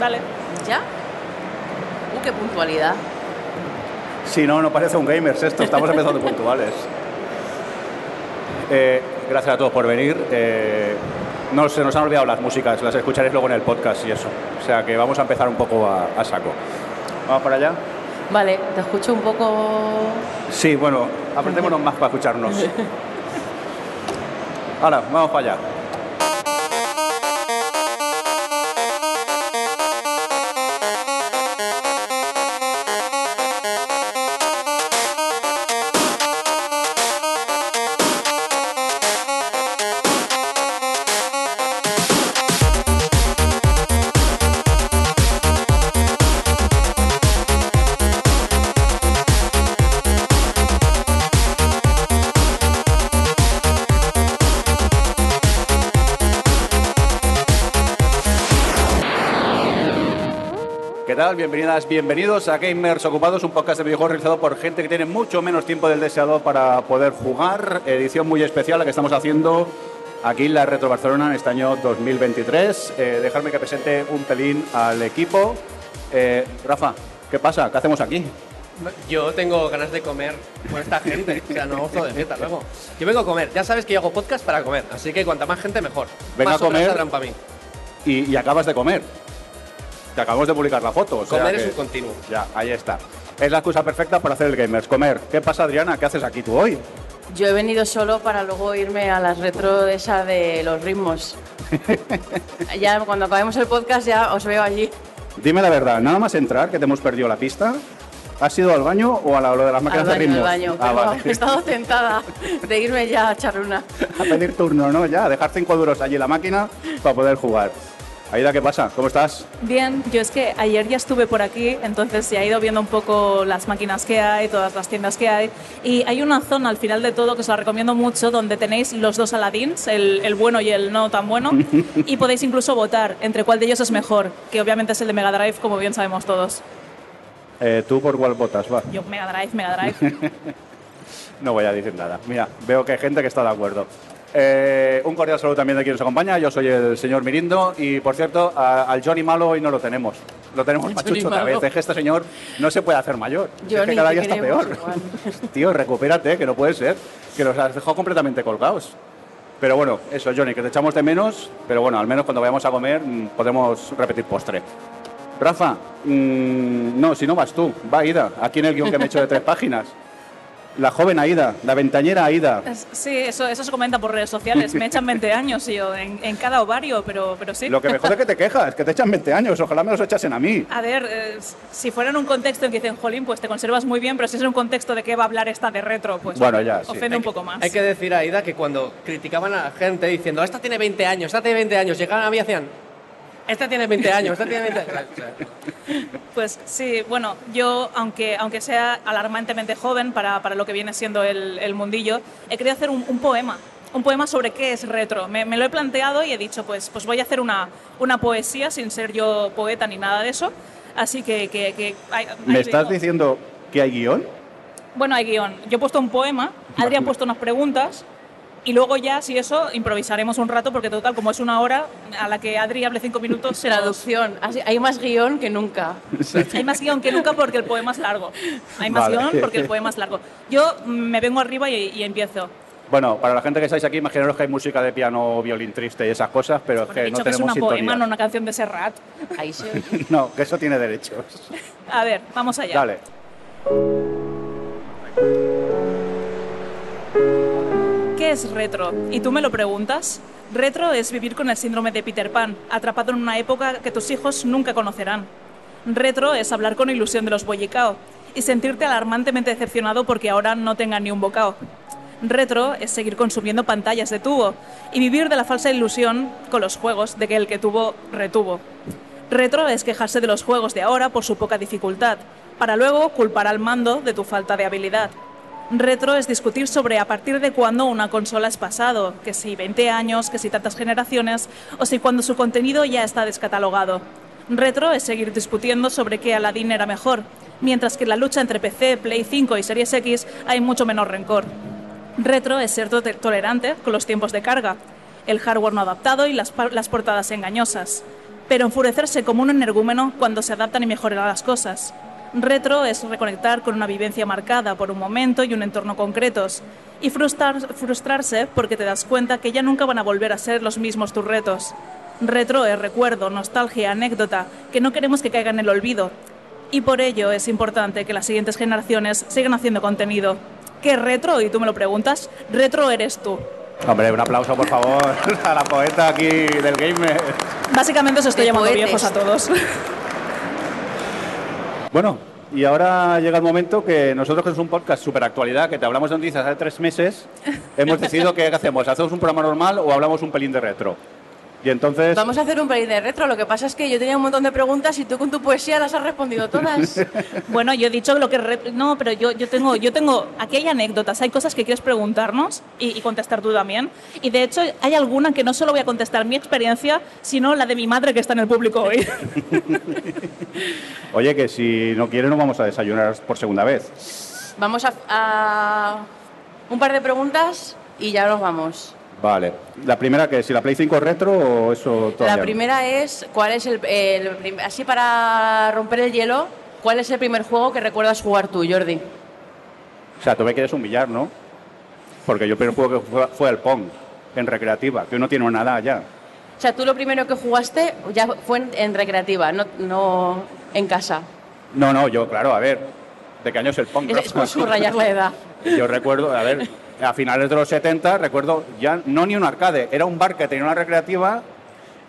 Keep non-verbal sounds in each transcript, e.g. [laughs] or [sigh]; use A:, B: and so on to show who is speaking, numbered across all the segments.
A: Vale.
B: ¿Ya? Uh, qué puntualidad.
C: Si no, no parece un gamers esto, estamos empezando [laughs] puntuales. Eh, gracias a todos por venir. Eh, no se nos han olvidado las músicas, las escucharéis luego en el podcast y eso. O sea que vamos a empezar un poco a, a saco. ¿Vamos para allá?
B: Vale, te escucho un poco...
C: Sí, bueno, aprendémonos más para escucharnos. [laughs] Ahora, vamos para allá. Tal? Bienvenidas, bienvenidos a Gamers Ocupados, un podcast de videojuegos realizado por gente que tiene mucho menos tiempo del deseado para poder jugar. Edición muy especial la que estamos haciendo aquí en la Retro Barcelona en este año 2023. Eh, dejarme que presente un pelín al equipo. Eh, Rafa, ¿qué pasa? ¿Qué hacemos aquí?
D: Yo tengo ganas de comer con esta gente, o sea, no gozo de fiesta luego. Yo vengo a comer, ya sabes que yo hago podcast para comer, así que cuanta más gente mejor.
C: Venga
D: más
C: a comer.
D: para mí.
C: Y, y acabas de comer. Te acabamos de publicar la foto. o sea
D: Comer es
C: que-
D: un continuo.
C: Ya, ahí está. Es la excusa perfecta para hacer el Gamers, comer. ¿Qué pasa, Adriana? ¿Qué haces aquí tú hoy?
B: Yo he venido solo para luego irme a las retro de esa de los ritmos. [laughs] ya cuando acabemos el podcast ya os veo allí.
C: Dime la verdad, nada más entrar, que te hemos perdido la pista. ¿Has ido al baño o a la- lo de las
B: Al
C: máquinas
B: baño,
C: de ritmos?
B: al baño.
C: Ah, vale.
B: He estado tentada de irme ya a echar una. [laughs]
C: a pedir turno, ¿no? Ya, a dejar cinco duros allí en la máquina para poder jugar. Aida, ¿qué pasa? ¿Cómo estás?
A: Bien, yo es que ayer ya estuve por aquí, entonces ya he ido viendo un poco las máquinas que hay, todas las tiendas que hay. Y hay una zona al final de todo que os la recomiendo mucho, donde tenéis los dos Aladins, el, el bueno y el no tan bueno, [laughs] y podéis incluso votar entre cuál de ellos es mejor, que obviamente es el de Mega Drive, como bien sabemos todos.
C: Eh, ¿Tú por cuál votas? Va.
A: Yo, Mega Drive, Mega Drive. [laughs]
C: No voy a decir nada. Mira, veo que hay gente que está de acuerdo. Eh, un cordial saludo también de quien nos acompaña. Yo soy el señor Mirindo y, por cierto, a- al Johnny Malo hoy no lo tenemos. Lo tenemos
B: El
C: machucho
B: Johnny
C: otra vez. Es que este señor no se puede hacer mayor. es que
B: Johnny,
C: cada día está peor.
B: igual. [laughs]
C: Tío, recupérate, que no puede ser. Que los has dejado completamente colgados. Pero bueno, eso, Johnny, que te echamos de menos. Pero bueno, al menos cuando vayamos a comer mm, podemos repetir postre. Rafa, mm, no, si no vas tú, va Aida, aquí en el guion que me he hecho de tres [laughs] páginas. La joven Aida, la ventañera Aida.
A: Sí, eso, eso se comenta por redes sociales. Me echan 20 años, yo, en, en cada ovario, pero, pero sí.
C: Lo que me jode es que te quejas, que te echan 20 años, ojalá me los echasen a mí.
A: A ver, eh, si fuera en un contexto en que dicen, jolín, pues te conservas muy bien, pero si es en un contexto de que va a hablar esta de retro, pues
C: Bueno, ya, sí.
A: ofende un poco más.
D: Hay que decir a Aida que cuando criticaban a la gente diciendo, esta tiene 20 años, esta tiene 20 años, llegaban a mí y hacían, esta tiene 20 años, esta tiene 20 años.
A: Pues sí, bueno, yo, aunque, aunque sea alarmantemente joven para, para lo que viene siendo el, el mundillo, he querido hacer un, un poema. Un poema sobre qué es retro. Me, me lo he planteado y he dicho, pues, pues voy a hacer una, una poesía sin ser yo poeta ni nada de eso. Así que... que, que ahí-
C: ¿Me
A: ahí
C: estás
A: digo.
C: diciendo que hay guion?
A: Bueno, hay guion. Yo he puesto un poema, Adri ha puesto unas preguntas y luego ya, si eso, improvisaremos un rato porque total, como es una hora a la que Adri hable cinco minutos, [laughs]
B: Traducción. Así- Hay más guion que nunca.
A: Hay más guion que nunca porque el poema es largo. Hay más
C: Vale.
A: guion porque el poema es largo. Yo mm, me vengo arriba y, y empiezo.
C: Bueno, para la gente que estáis aquí, imaginaros que hay música de piano, violín triste y esas cosas, pero es
A: Bueno, he
C: que no
A: que es
C: tenemos
A: una poema, no una canción de Serrat.
B: Ahí oye. [laughs]
C: No, que eso tiene derechos.
A: A ver, vamos allá.
C: Dale.
A: ¿Qué es retro? ¿Y tú me lo preguntas? Retro es vivir con el síndrome de Peter Pan, atrapado en una época que tus hijos nunca conocerán. Retro es hablar con ilusión de los bollicao y sentirte alarmantemente decepcionado porque ahora no tengan ni un bocao. Retro es seguir consumiendo pantallas de tubo y vivir de la falsa ilusión con los juegos de que el que tuvo retuvo. Retro es quejarse de los juegos de ahora por su poca dificultad, para luego culpar al mando de tu falta de habilidad. Retro es discutir sobre a partir de cuándo una consola es pasado, que si 20 años, que si tantas generaciones, o si cuando su contenido ya está descatalogado. Retro es seguir discutiendo sobre qué Aladdin era mejor, mientras que en la lucha entre PC, Play 5 y Series X hay mucho menos rencor. Retro es ser to- tolerante con los tiempos de carga, el hardware no adaptado y las, las portadas engañosas. pero enfurecerse como un energúmeno cuando se adaptan y mejoran las cosas. Retro es reconectar con una vivencia marcada por un momento y un entorno concretos, y frustrar- frustrarse porque te das cuenta que ya nunca van a volver a ser los mismos tus retos. Retro es recuerdo, nostalgia, anécdota, que no queremos que caiga en el olvido, y por ello es importante que las siguientes generaciones sigan haciendo contenido. ¿Qué retro? Y tú me lo preguntas. Retro eres tú.
C: Hombre, un aplauso, por favor, [laughs] a la poeta aquí del gamer.
A: Básicamente os estoy
B: De
A: llamando
B: poetes.
A: viejos a todos. [laughs]
C: Bueno, y ahora llega el momento que nosotros, que es un podcast super actualidad, que te hablamos de noticias hace tres meses, hemos decidido que qué hacemos, ¿hacemos un programa normal o hablamos un pelín de retro? Y entonces,
B: Vamos a hacer un pelín de retro. Lo que pasa es que yo tenía un montón de preguntas y tú con tu poesía las has respondido todas. [laughs]
A: Bueno, yo he dicho lo que... re- No, pero yo, yo tengo... Yo tengo... Aquí hay anécdotas, hay cosas que quieres preguntarnos y, y contestar tú también. Y de hecho hay alguna que no solo voy a contestar mi experiencia, sino la de mi madre que está en el público hoy. [laughs]
C: oye, que si no quiere no vamos a desayunar por segunda vez.
B: Vamos a, a un par de preguntas y ya nos vamos.
C: Vale. La primera, que si la Play 5 es retro o eso todavía
B: La
C: no?
B: primera es, ¿cuál es el, el así para romper el hielo, cuál es el primer juego que recuerdas jugar tú, Jordi?
C: O sea, tú me quieres humillar, ¿no? Porque yo el primer juego que fue, fue el Pong, en recreativa, que uno tiene una edad ya.
B: O sea, tú lo primero que jugaste ya fue en, en recreativa, no, no en casa.
C: No, no, yo, claro, a ver, ¿de qué año es el Pong?
B: Es, es por subrayar la edad.
C: Yo recuerdo, a ver, a finales de los 70, recuerdo ya no ni un arcade, era un bar que tenía una recreativa,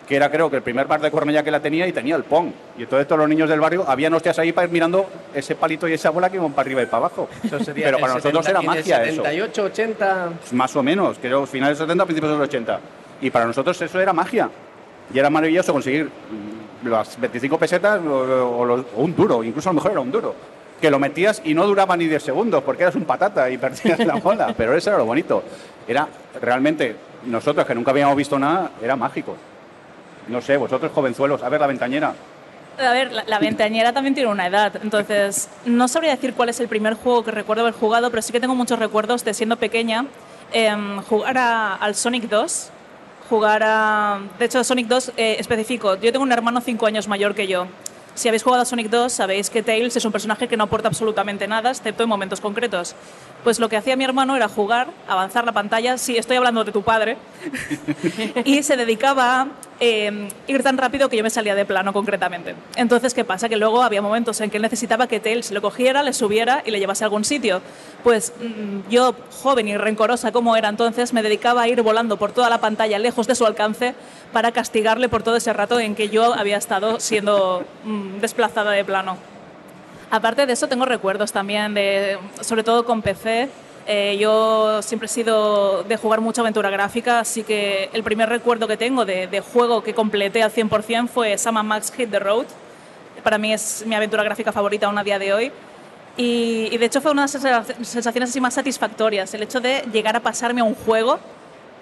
C: que era creo que el primer bar de Cornellá que la tenía y tenía el Pong. Y entonces todos los niños del barrio, habían hostias ahí para ir mirando ese palito y esa bola que iban para arriba y para abajo. [laughs]
D: Sería
C: Pero para nosotros
D: 70
C: era magia eso.
D: 78, 80.
C: Pues más o menos, creo finales de los 70, principios de los 80. Y para nosotros eso era magia. Y era maravilloso conseguir las 25 pesetas o, o un duro, incluso a lo mejor era un duro. Que lo metías y no duraba ni 10 segundos porque eras un patata y perdías la bola. [laughs] Pero eso era lo bonito. Era realmente, nosotros que nunca habíamos visto nada, era mágico. No sé, vosotros jovenzuelos, a ver la ventañera.
A: A ver, la, la ventañera también tiene una edad, entonces no sabría decir cuál es el primer juego que recuerdo haber jugado, pero sí que tengo muchos recuerdos de siendo pequeña em, jugar a- al Sonic 2, jugar a... De hecho, Sonic 2 eh, especifico, yo tengo un hermano cinco años mayor que yo. Si habéis jugado a Sonic 2, sabéis que Tails es un personaje que no aporta absolutamente nada, excepto en momentos concretos. Pues lo que hacía mi hermano era jugar, avanzar la pantalla, sí, estoy hablando de tu padre, [laughs] y se dedicaba eh, ir tan rápido que yo me salía de plano concretamente. Entonces, ¿qué pasa? Que luego había momentos en que él necesitaba que Tails lo cogiera, le subiera y le llevase a algún sitio. Pues mm, yo, joven y rencorosa como era entonces, me dedicaba a ir volando por toda la pantalla lejos de su alcance para castigarle por todo ese rato en que yo había estado siendo mm, desplazada de plano. Aparte de eso, tengo recuerdos también, de, sobre todo con PC. Eh, yo siempre he sido de jugar mucha aventura gráfica, así que el primer recuerdo que tengo de, de juego que completé al 100% fue Sam Max Hit the Road. Para mí es mi aventura gráfica favorita aún a día de hoy. Y, y de hecho fue una de las sensa- sensaciones así más satisfactorias, el hecho de llegar a pasarme a un juego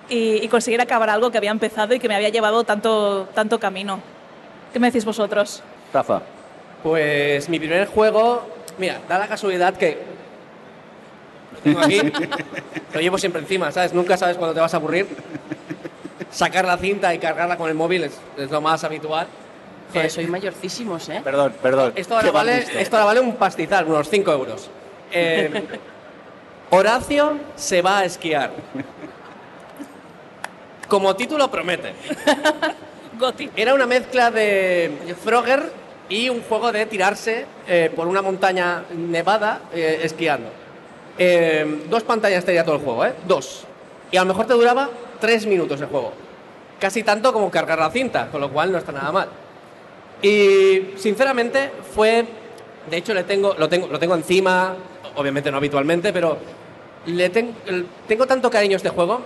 A: y, y conseguir acabar algo que había empezado y que me había llevado tanto, tanto camino. ¿Qué me decís vosotros?
C: Rafa.
D: Pues mi primer juego, mira, da la casualidad que tengo aquí, [laughs] lo llevo siempre encima, ¿sabes? Nunca sabes cuándo te vas a aburrir. Sacar la cinta y cargarla con el móvil es, es lo más habitual.
B: Joder,
D: Eh,
B: soy mayorcísimos, ¿eh?
C: Perdón, perdón.
D: Esto ahora, vale, esto ahora vale un pastizal, unos 5 euros. Eh, [laughs] Horacio se va a esquiar. Como título promete. [laughs]
A: Goti.
D: Era una mezcla de Frogger y un juego de tirarse eh, por una montaña nevada eh, esquiando. Eh, dos pantallas tenía todo el juego, ¿eh? Dos. Y a lo mejor te duraba tres minutos el juego. Casi tanto como cargar la cinta, con lo cual no está nada mal. Y sinceramente fue. De hecho, le tengo, lo, tengo, lo tengo encima, obviamente no habitualmente, pero le ten- tengo tanto cariño a este juego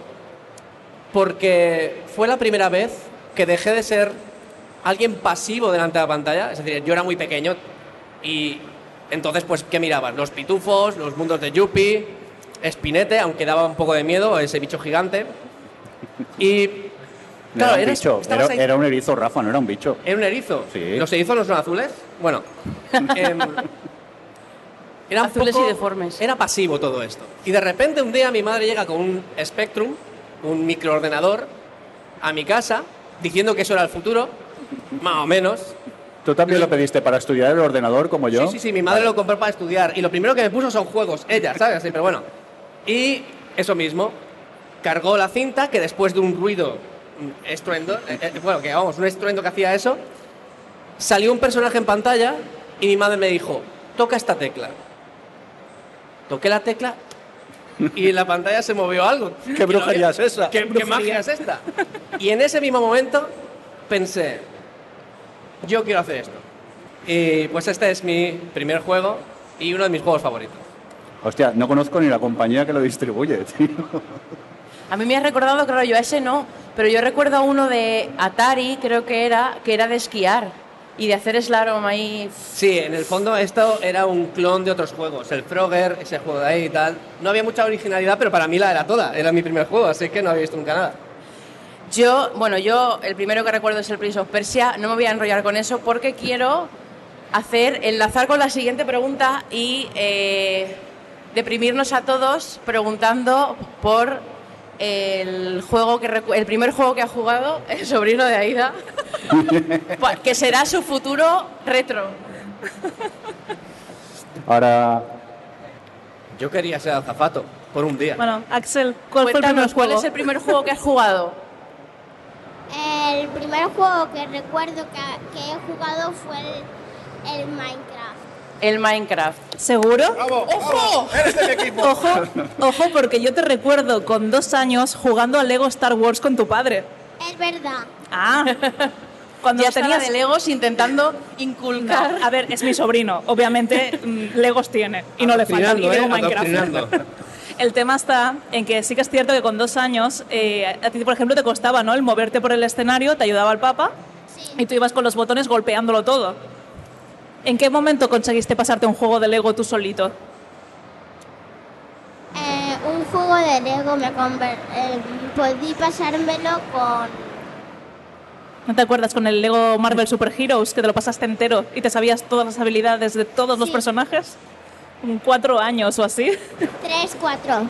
D: porque fue la primera vez que dejé de ser alguien pasivo delante de la pantalla. Es decir, yo era muy pequeño y entonces, pues, ¿qué mirabas? Los pitufos, los mundos de Yuppie, Spinete, aunque daba un poco de miedo ese bicho gigante. Y.
C: No [laughs] era un
D: eres-
C: bicho, era,
D: ahí-
C: era un erizo, Rafa, no era un bicho.
D: era un erizo.
C: Sí.
D: ¿Los erizos no son azules? Bueno. [laughs] em, era
B: Azules
D: poco-
B: y deformes.
D: Era pasivo todo esto. Y de repente un día mi madre llega con un Spectrum, un microordenador, a mi casa, diciendo que eso era el futuro. más o menos.
C: ¿Tú también lo pediste para estudiar el ordenador como yo?
D: Sí, sí, sí, mi madre lo compró para estudiar. Y lo primero que me puso son juegos, ella, ¿sabes? Así, pero bueno. Y eso mismo, cargó la cinta que después de un ruido mm, estruendo, eh, eh, bueno, que vamos, un estruendo que hacía eso, salió un personaje en pantalla y mi madre me dijo, toca esta tecla. Toqué la tecla y en la pantalla se movió algo. [laughs]
C: ¿Qué brujería es esa?
D: ¿Qué, qué magia es esta? Y en ese mismo momento pensé, yo quiero hacer esto. Y pues este es mi primer juego y uno de mis juegos favoritos.
C: Hostia, no conozco ni la compañía que lo distribuye, [laughs] tío.
B: A mí me ha recordado, claro, yo a ese no, pero yo recuerdo a uno de Atari, creo que era, que era de esquiar y de hacer slalom ahí.
D: Sí, en el fondo esto era un clon de otros juegos. El Frogger, ese juego de ahí y tal. No había mucha originalidad, pero para mí la era toda. Era mi primer juego, así que no había visto nunca nada.
B: Yo, bueno, yo el primero que recuerdo es el Prince of Persia. No me voy a enrollar con eso porque quiero hacer, enlazar con la siguiente pregunta y eh, deprimirnos a todos preguntando por el juego que el primer juego que ha jugado [laughs] el sobrino de Aida, [laughs] que será su futuro retro.
C: Ahora,
D: Yo quería ser azafato por un día.
A: Bueno, Axel, ¿cuál fue el primer
B: Cuéntanos, ¿cuál
A: juego?
B: es el primer juego que has jugado? [laughs]
E: El primer juego que recuerdo que, que he jugado fue el, el Minecraft.
B: El Minecraft.
A: ¿Seguro?
C: ¡Ojo! ¡Eres de mi equipo!
A: Ojo, ojo, porque yo te recuerdo con dos años jugando a Lego Star Wars con tu padre.
E: Es verdad.
A: Ah, [laughs] cuando
B: Ya tenías
A: tenías
B: de Legos intentando inculcar.
A: No, a ver, es mi sobrino. Obviamente, mm, Legos tiene y no le faltan. Y Lego
D: ¿eh?
A: Minecraft. [laughs] El tema está en que sí que es cierto que con dos años, eh, a ti, por ejemplo, te costaba, ¿no? El moverte por el escenario, te ayudaba el papa
E: Sí.
A: y tú ibas con los botones golpeándolo todo. ¿En qué momento conseguiste pasarte un juego de Lego tú solito?
E: Eh, un juego de Lego me conver eh, podí pasármelo con
A: ¿No te acuerdas con el Lego Marvel Super Heroes que te lo pasaste entero y te sabías todas las habilidades de todos los personajes? Cuatro años o así.
E: 3, 4.
A: O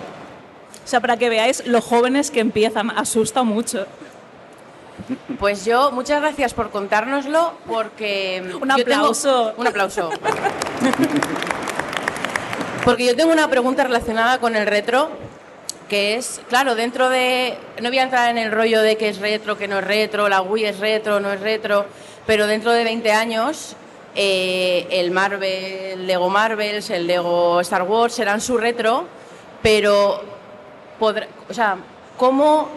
A: sea, para que veáis lo jóvenes que empiezan, asusta mucho.
B: Pues yo, muchas gracias por contárnoslo, porque...
A: Un
B: tengo-
A: aplauso.
B: un aplauso. porque yo tengo una pregunta relacionada con el retro, que es, claro, dentro de... No voy a entrar en el rollo de que es retro, que no es retro, la Wii es retro, no es retro, pero dentro de 20 años eh, el Marvel, el Lego Marvels, el Lego Star Wars serán su retro, pero... o sea, ¿cómo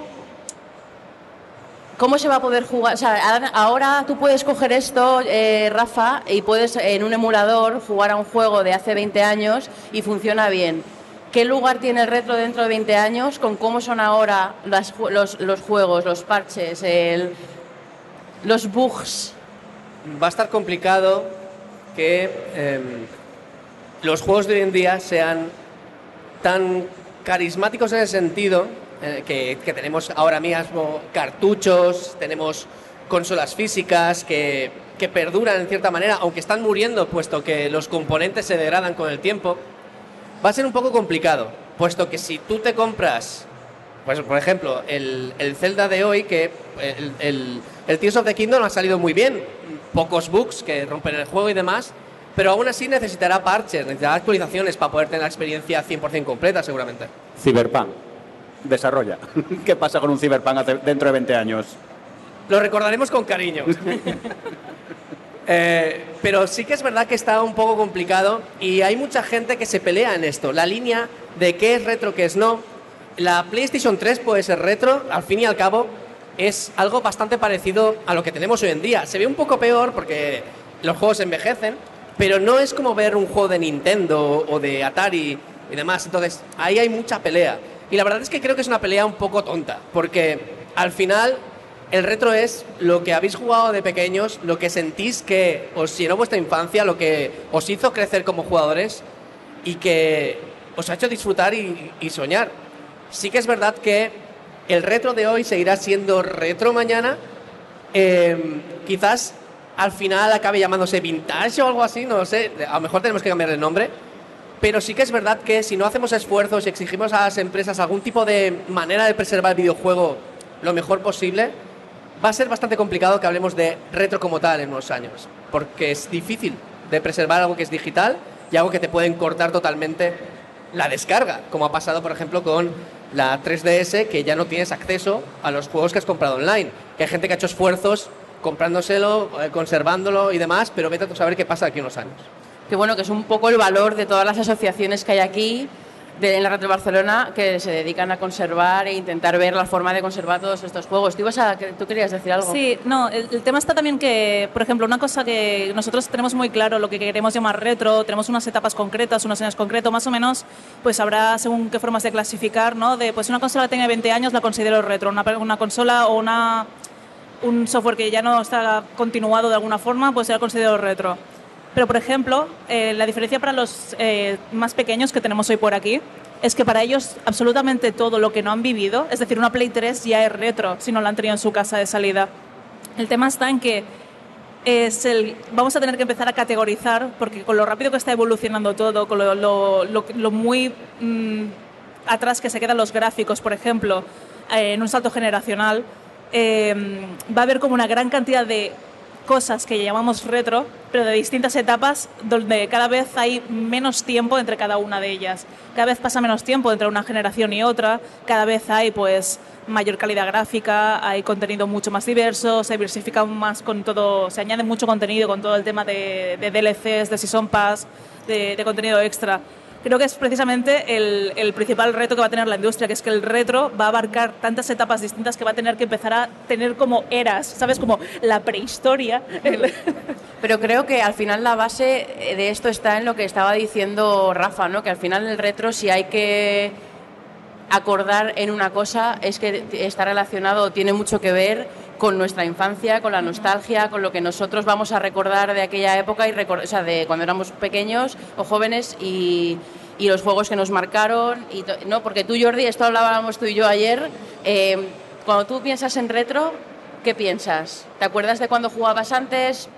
B: ¿Cómo se va a poder jugar? Ahora- tú puedes coger esto, eh, Rafa, y puedes en un emulador jugar a un juego de hace 20 años y funciona bien. ¿Qué lugar tiene el retro dentro de 20 años con cómo son ahora los, los juegos, los parches, el- los bugs?
D: Va a estar complicado que em, los juegos de hoy en día sean tan carismáticos en el sentido eh, que, que tenemos ahora mismo cartuchos, tenemos consolas físicas que, que perduran en cierta manera, aunque están muriendo puesto que los componentes se degradan con el tiempo, va a ser un poco complicado, puesto que si tú te compras, pues por ejemplo, el, el Zelda de hoy, que el, el, el Tears of the Kingdom ha salido muy bien, pocos bugs que rompen el juego y demás, pero aún así necesitará parches, necesitará actualizaciones para poder tener la experiencia 100% completa seguramente.
C: Cyberpunk. Desarrolla. [laughs] ¿Qué pasa con un Cyberpunk dentro de 20 años?
D: Lo recordaremos con cariño. [laughs] Eh, pero sí que es verdad que está un poco complicado y hay mucha gente que se pelea en esto. La línea de qué es retro, qué es no. La PlayStation 3 puede ser retro, al fin y al cabo es algo bastante parecido a lo que tenemos hoy en día. Se ve un poco peor porque los juegos envejecen, pero no es como ver un juego de Nintendo o de Atari y demás. Entonces, ahí hay mucha pelea. Y la verdad es que creo que es una pelea un poco tonta, porque al final el retro es lo que habéis jugado de pequeños, lo que sentís que os llenó vuestra infancia, lo que os hizo crecer como jugadores y que os ha hecho disfrutar y, soñar. Sí que es verdad que el retro de hoy seguirá siendo retro mañana. Eh, quizás al final acabe llamándose vintage o algo así, no lo sé. A lo mejor tenemos que cambiar el nombre. Pero sí que es verdad que si no hacemos esfuerzos y exigimos a las empresas algún tipo de manera de preservar el videojuego lo mejor posible, va a ser bastante complicado que hablemos de retro como tal en unos años, porque es difícil de preservar algo que es digital y algo que te pueden cortar totalmente la descarga, como ha pasado, por ejemplo, con la 3DS, que ya no tienes acceso a los juegos que has comprado online. Que hay gente que ha hecho esfuerzos comprándoselo, eh, conservándolo y demás, pero vete a saber qué pasa aquí unos años.
B: Que bueno, que es un poco el valor de todas las asociaciones que hay aquí de, en la Retro Barcelona que se dedican a conservar e intentar ver la forma de conservar todos estos juegos. ¿Tú, a, ¿tú querías decir algo?
A: Sí, no, el, el, tema está también que, por ejemplo, una cosa que nosotros tenemos muy claro, lo que queremos llamar retro, tenemos unas etapas concretas, unos años concretos, más o menos, pues habrá según qué formas de clasificar, ¿no? De, pues una consola que tenga 20 años la considero retro, una, una consola o una un software que ya no está continuado de alguna forma, pues será considerado retro. Pero, por ejemplo, eh, la diferencia para los eh, más pequeños que tenemos hoy por aquí es que para ellos absolutamente todo lo que no han vivido, es decir, una Play 3 ya es retro si no la han tenido en su casa de salida. El tema está en que es el, vamos a tener que empezar a categorizar, porque con lo rápido que está evolucionando todo, con lo, lo, lo, lo muy mmm, atrás que se quedan los gráficos, por ejemplo, eh, en un salto generacional, eh, va a haber como una gran cantidad de cosas que llamamos retro, pero de distintas etapas donde cada vez hay menos tiempo entre cada una de ellas. Cada vez pasa menos tiempo entre una generación y otra, cada vez hay pues mayor calidad gráfica, hay contenido mucho más diverso, se diversifica más con todo, se añade mucho contenido con todo el tema de, de DLCs, de Season Pass, de, de contenido extra creo que es precisamente el, el, principal reto que va a tener la industria, que es que el retro va a abarcar tantas etapas distintas que va a tener que empezar a tener como eras, ¿sabes? Como la prehistoria. [laughs]
B: Pero creo que al final la base de esto está en lo que estaba diciendo Rafa, ¿no? Que al final el retro, si hay que acordar en una cosa, es que está relacionado, tiene mucho que ver con nuestra infancia, con la nostalgia, con lo que nosotros vamos a recordar de aquella época, y o sea, de cuando éramos pequeños o jóvenes y, los juegos que nos marcaron. Y no, porque tú, Jordi, esto hablábamos tú y yo ayer, eh, cuando tú piensas en retro, ¿qué piensas? ¿Te acuerdas de cuando jugabas antes?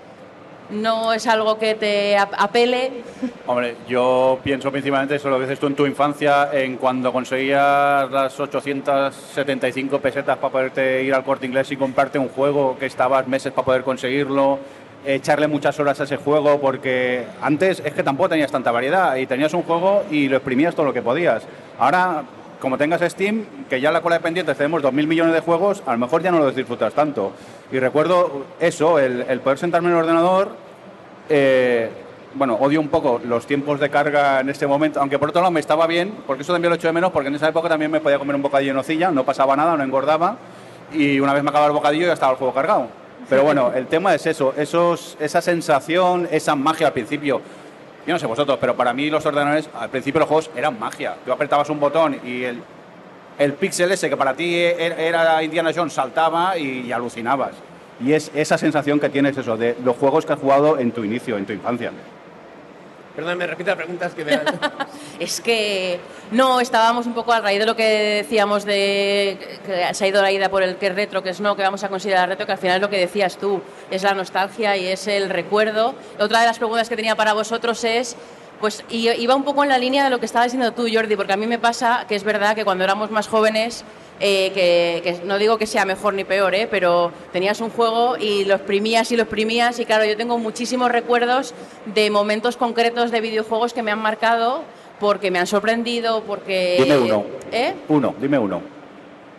B: No es algo que te apele.
C: Hombre, yo pienso principalmente eso lo que dices tú en tu infancia, en cuando conseguías las 875 pesetas para poderte ir al corte inglés y comprarte un juego que estabas meses para poder conseguirlo, echarle muchas horas a ese juego, porque antes es que tampoco tenías tanta variedad y tenías un juego y lo exprimías todo lo que podías. Ahora como tengas Steam, que ya en la cola de pendientes tenemos 2.000 millones de juegos, a lo mejor ya no los disfrutas tanto. Y recuerdo eso, el, poder sentarme en el ordenador, eh, bueno, odio un poco los tiempos de carga en este momento, aunque por otro lado me estaba bien, porque eso también lo echo de menos, porque en esa época también me podía comer un bocadillo de nocilla, no pasaba nada, no engordaba, y una vez me acababa el bocadillo ya estaba el juego cargado. Pero bueno, el tema es eso, esa sensación, esa magia al principio. Yo no sé vosotros, pero para mí los ordenadores, al principio los juegos eran magia. Tú apretabas un botón y el, el píxel ese que para ti era Indiana Jones saltaba y, y, alucinabas. Y es esa sensación que tienes eso, de los juegos que has jugado en tu inicio, en tu infancia.
D: Perdón, me repite la pregunta, es que me... [laughs]
B: es que no, estábamos un poco a raíz de lo que decíamos de que se ha ido la ida por el que retro, que es no, que vamos a considerar retro, que al final es lo que decías tú, es la nostalgia y es el recuerdo. Otra de las preguntas que tenía para vosotros es pues iba un poco en la línea de lo que estabas diciendo tú, Jordi, porque a mí me pasa que es verdad que cuando éramos más jóvenes, eh, que, que, no digo que sea mejor ni peor, eh, pero tenías un juego y lo exprimías y lo exprimías y claro, yo tengo muchísimos recuerdos de momentos concretos de videojuegos que me han marcado porque me han sorprendido, porque...
C: Dime uno.
B: ¿Eh?
C: Uno, dime uno.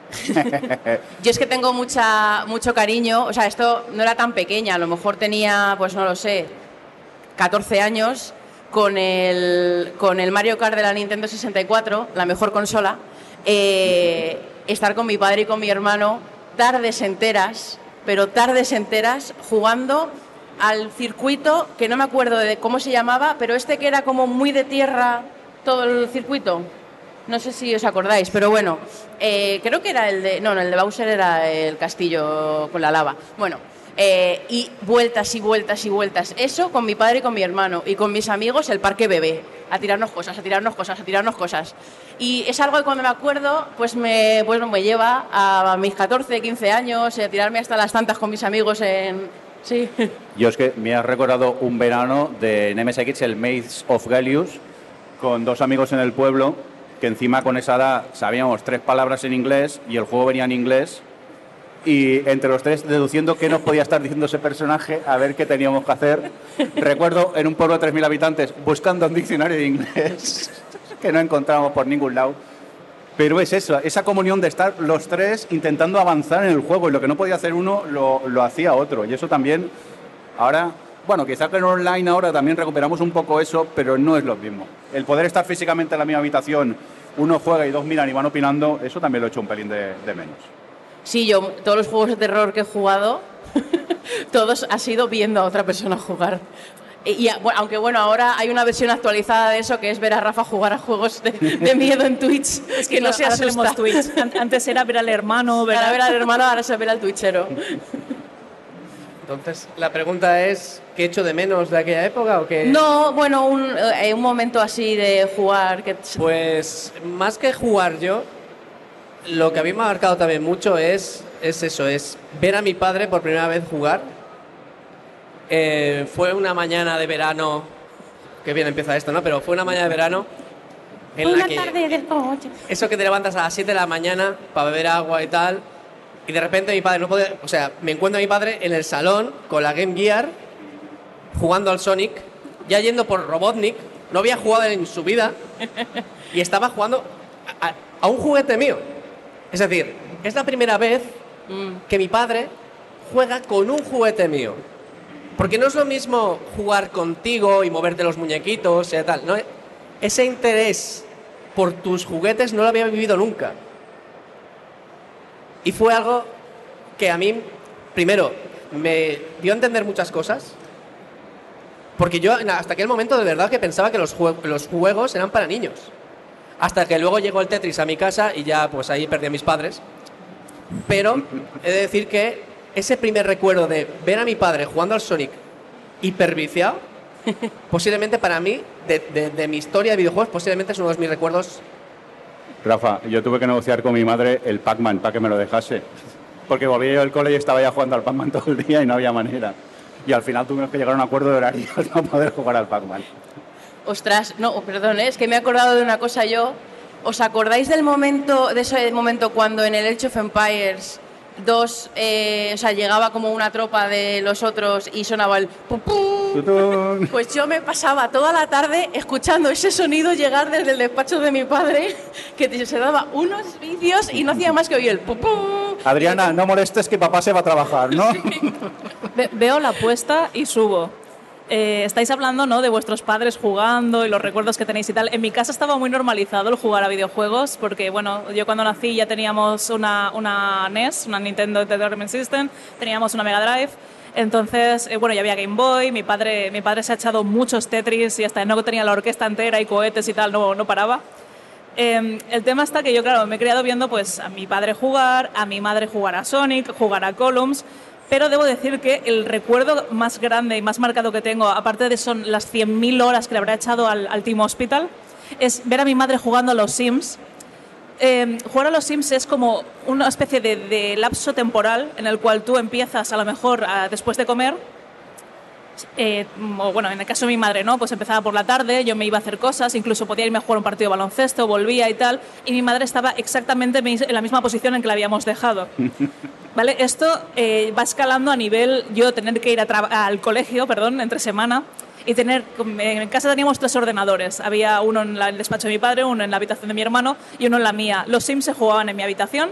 C: [laughs]
B: Yo es que tengo mucha, mucho cariño, o sea, esto no era tan pequeña, a lo mejor tenía, pues no lo sé, 14 años con el, con el Mario Kart de la Nintendo 64, la mejor consola, eh, estar con mi padre y con mi hermano tardes enteras, pero tardes enteras, jugando al circuito, que no me acuerdo de cómo se llamaba, pero este que era como muy de tierra todo el circuito. No sé si os acordáis, pero bueno, eh, creo que era el de... No, no, el de Bowser era el castillo con la lava. Bueno, eh, y vueltas y vueltas y vueltas. Eso con mi padre y con mi hermano. Y con mis amigos el parque bebé. A tirarnos cosas, a tirarnos cosas, a tirarnos cosas. Y es algo que cuando me acuerdo, pues me, pues me lleva a mis 14, 15 años, a tirarme hasta las tantas con mis amigos en... Sí.
C: Yo es que me has recordado un verano de NMSX, el Maze of Gallius, con dos amigos en el pueblo, que encima con esa edad sabíamos tres palabras en inglés y el juego venía en inglés y entre los tres deduciendo qué nos podía estar diciendo ese personaje, a ver qué teníamos que hacer. Recuerdo en un pueblo de 3.000 habitantes buscando un diccionario de inglés [laughs] que no encontramos por ningún lado. Pero es eso, esa comunión de estar los tres intentando avanzar en el juego y lo que no podía hacer uno lo, lo hacía otro. Y eso también, ahora, bueno, quizá que en online ahora también recuperamos un poco eso, pero no es lo mismo. El poder estar físicamente en la misma habitación, uno juega y dos miran y van opinando, eso también lo he hecho un pelín de menos.
B: Sí, yo todos los juegos de terror que he jugado, [laughs] todos ha sido viendo a otra persona jugar. Y, y, bueno, aunque bueno, ahora hay una versión actualizada de eso que es ver a Rafa jugar a juegos de, de miedo en Twitch, [laughs]
A: Es
B: que no se asusta.
A: Twitch. An- Antes era ver al hermano, ver a-
B: ver al hermano, ahora se ve al twitchero.
D: Entonces, la pregunta es, ¿qué echo de menos de aquella época o qué?
B: No, bueno, un, eh, un momento así de jugar que
D: Pues más que jugar yo, lo que a mí me ha marcado también mucho es, es eso, es ver a mi padre por primera vez jugar. Eh, fue una mañana de verano, que bien empieza esto, ¿no? Pero fue una mañana de verano en la que
B: del coche.
D: eso que te levantas a las 7 de la mañana para beber agua y tal, y de repente mi padre no puede, o sea, me encuentro a mi padre en el salón con la Game Gear jugando al Sonic, ya yendo por Robotnik, no había jugado en su vida y estaba jugando a, a- a un juguete mío. Es decir, es la primera vez que mi padre juega con un juguete mío. Porque no es lo mismo jugar contigo y moverte los muñequitos y tal. ¿no? Ese interés por tus juguetes no lo había vivido nunca. Y fue algo que a mí, primero, me dio a entender muchas cosas. Porque yo hasta aquel momento de verdad que pensaba que los, jue- los juegos eran para niños. Hasta que luego llegó el Tetris a mi casa y ya pues ahí perdí a mis padres. Pero he de decir que ese primer recuerdo de ver a mi padre jugando al Sonic hiperviciado, [laughs] posiblemente para mí, de, de- de mi historia de videojuegos, posiblemente es uno de mis recuerdos.
C: Rafa, yo tuve que negociar con mi madre el Pac-Man para que me lo dejase. Porque volvía yo del cole y estaba ya jugando al Pac-Man todo el día y no había manera. Y al final tuvimos que llegar a un acuerdo de horarios [laughs] para poder jugar al Pac-Man.
B: Ostras, no, perdón, ¿eh? es que me he acordado de una cosa yo. ¿Os acordáis del momento, de ese momento cuando en el Age of Empires 2, eh, o sea, llegaba como una tropa de los otros y sonaba el pum pum? Pues yo me pasaba toda la tarde escuchando ese sonido llegar desde el despacho de mi padre, que se daba unos vicios y no hacía más que oír el pum pum.
C: Adriana, no molestes que papá se va a trabajar, ¿no?
A: Ve- veo la apuesta y subo. Eh, estáis hablando ¿no? de vuestros padres jugando y los recuerdos que tenéis y tal. En mi casa estaba muy normalizado el jugar a videojuegos porque, bueno, yo cuando nací ya teníamos una, una NES, una Nintendo Entertainment System, teníamos una Mega Drive. Entonces, eh, bueno, ya había Game Boy, mi padre, mi padre se ha echado muchos Tetris y hasta no tenía la orquesta entera y cohetes y tal, no, no paraba. Eh, el tema está que yo, claro, me he criado viendo pues a mi padre jugar, a mi madre jugar a Sonic, jugar a Columns, pero debo decir que el recuerdo más grande y más marcado que tengo, aparte de son las 100.000 horas que le habrá echado al, al Team Hospital, es ver a mi madre jugando a los Sims. Eh, jugar a los Sims es como una especie de, de lapso temporal en el cual tú empiezas a lo mejor a- después de comer eh, o bueno, en el caso de mi madre, ¿no? Pues empezaba por la tarde, yo me iba a hacer cosas, incluso podía irme a jugar un partido de baloncesto, volvía y tal, y mi madre estaba exactamente en la misma posición en que la habíamos dejado. [laughs] ¿Vale? Esto eh, va escalando a nivel yo tener que ir a al colegio, perdón, entre semana, y tener, en casa teníamos tres ordenadores. Había uno en la- el despacho de mi padre, uno en la habitación de mi hermano y uno en la mía. Los Sims se jugaban en mi habitación,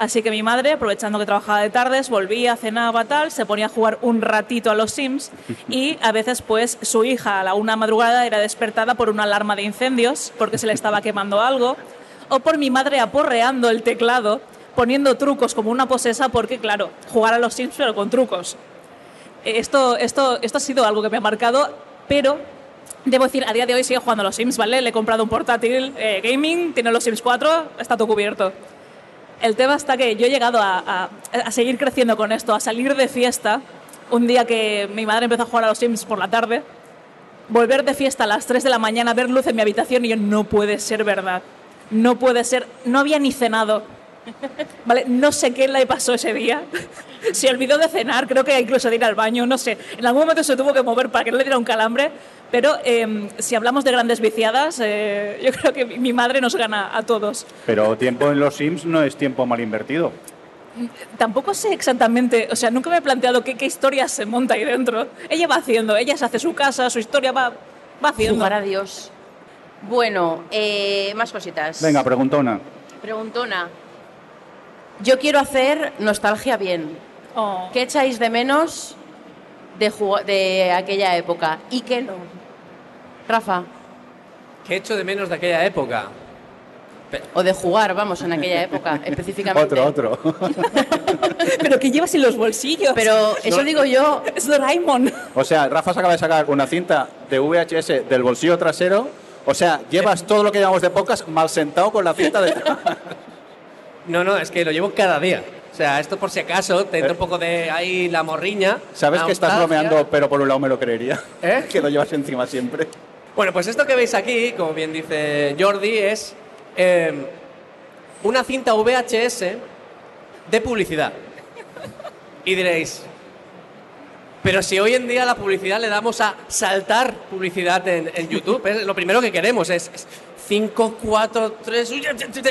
A: así que mi madre, aprovechando que trabajaba de tardes, volvía, cenaba, tal, se ponía a jugar un ratito a los Sims [laughs] y a veces pues su hija a la una madrugada era despertada por una alarma de incendios porque se le estaba [laughs] quemando algo o por mi madre aporreando el teclado poniendo trucos como una posesa porque claro, jugar a los Sims pero con trucos. Esto, esto, esto ha sido algo que me ha marcado, pero debo decir, a día de hoy sigue jugando a los Sims, ¿vale? Le he comprado un portátil eh, gaming, tiene los Sims 4, está todo cubierto. El tema está que yo he llegado a, a- a seguir creciendo con esto, a salir de fiesta. Un día que mi madre empezó a jugar a los Sims por la tarde, volver de fiesta a las 3 de la mañana, ver luz en mi habitación y yo, no puede ser verdad. No puede ser. No había ni cenado. [laughs] Vale, no sé qué le pasó ese día. [laughs] Se olvidó de cenar, creo que incluso de ir al baño, no sé. En algún momento se tuvo que mover para que no le diera un calambre. Pero eh, si hablamos de grandes viciadas, eh, [laughs] yo creo que mi madre nos gana a todos.
C: Pero tiempo en los Sims no es tiempo mal invertido.
A: Tampoco sé exactamente, o sea, nunca me he planteado qué, qué historia se monta ahí dentro. Ella va haciendo, ella se hace su casa, su historia va, va haciendo.
B: Jugar a Dios. Bueno, eh, más cositas.
C: Venga, preguntona.
B: Preguntona. Yo quiero hacer nostalgia bien.
A: Oh.
B: ¿Qué echáis de menos de, de aquella época? ¿Y qué no? Rafa.
D: ¿Qué echo de menos de aquella época?
B: O de jugar, vamos, en aquella época, [laughs] específicamente.
C: Otro, otro. [laughs]
A: Pero que llevas en los bolsillos.
B: Pero eso digo yo.
A: es Doraemon.
C: O sea, Rafa se acaba de sacar una cinta de VHS del bolsillo trasero. O sea, llevas todo lo que llamamos de pocas mal sentado con la cinta de... [laughs]
D: No, no, es que lo llevo cada día. O sea, esto por si acaso, te entra un poco de ahí la morriña.
C: Sabes
D: la
C: que estás bromeando, pero por un lado me lo creería.
D: ¿Eh? [laughs]
C: Que lo llevas encima siempre.
D: Bueno, pues esto que veis aquí, como bien dice Jordi, es eh, una cinta VHS de publicidad. Y diréis, pero si hoy en día la publicidad le damos a saltar publicidad en, en YouTube, es lo primero que queremos es 5, 4, 3, y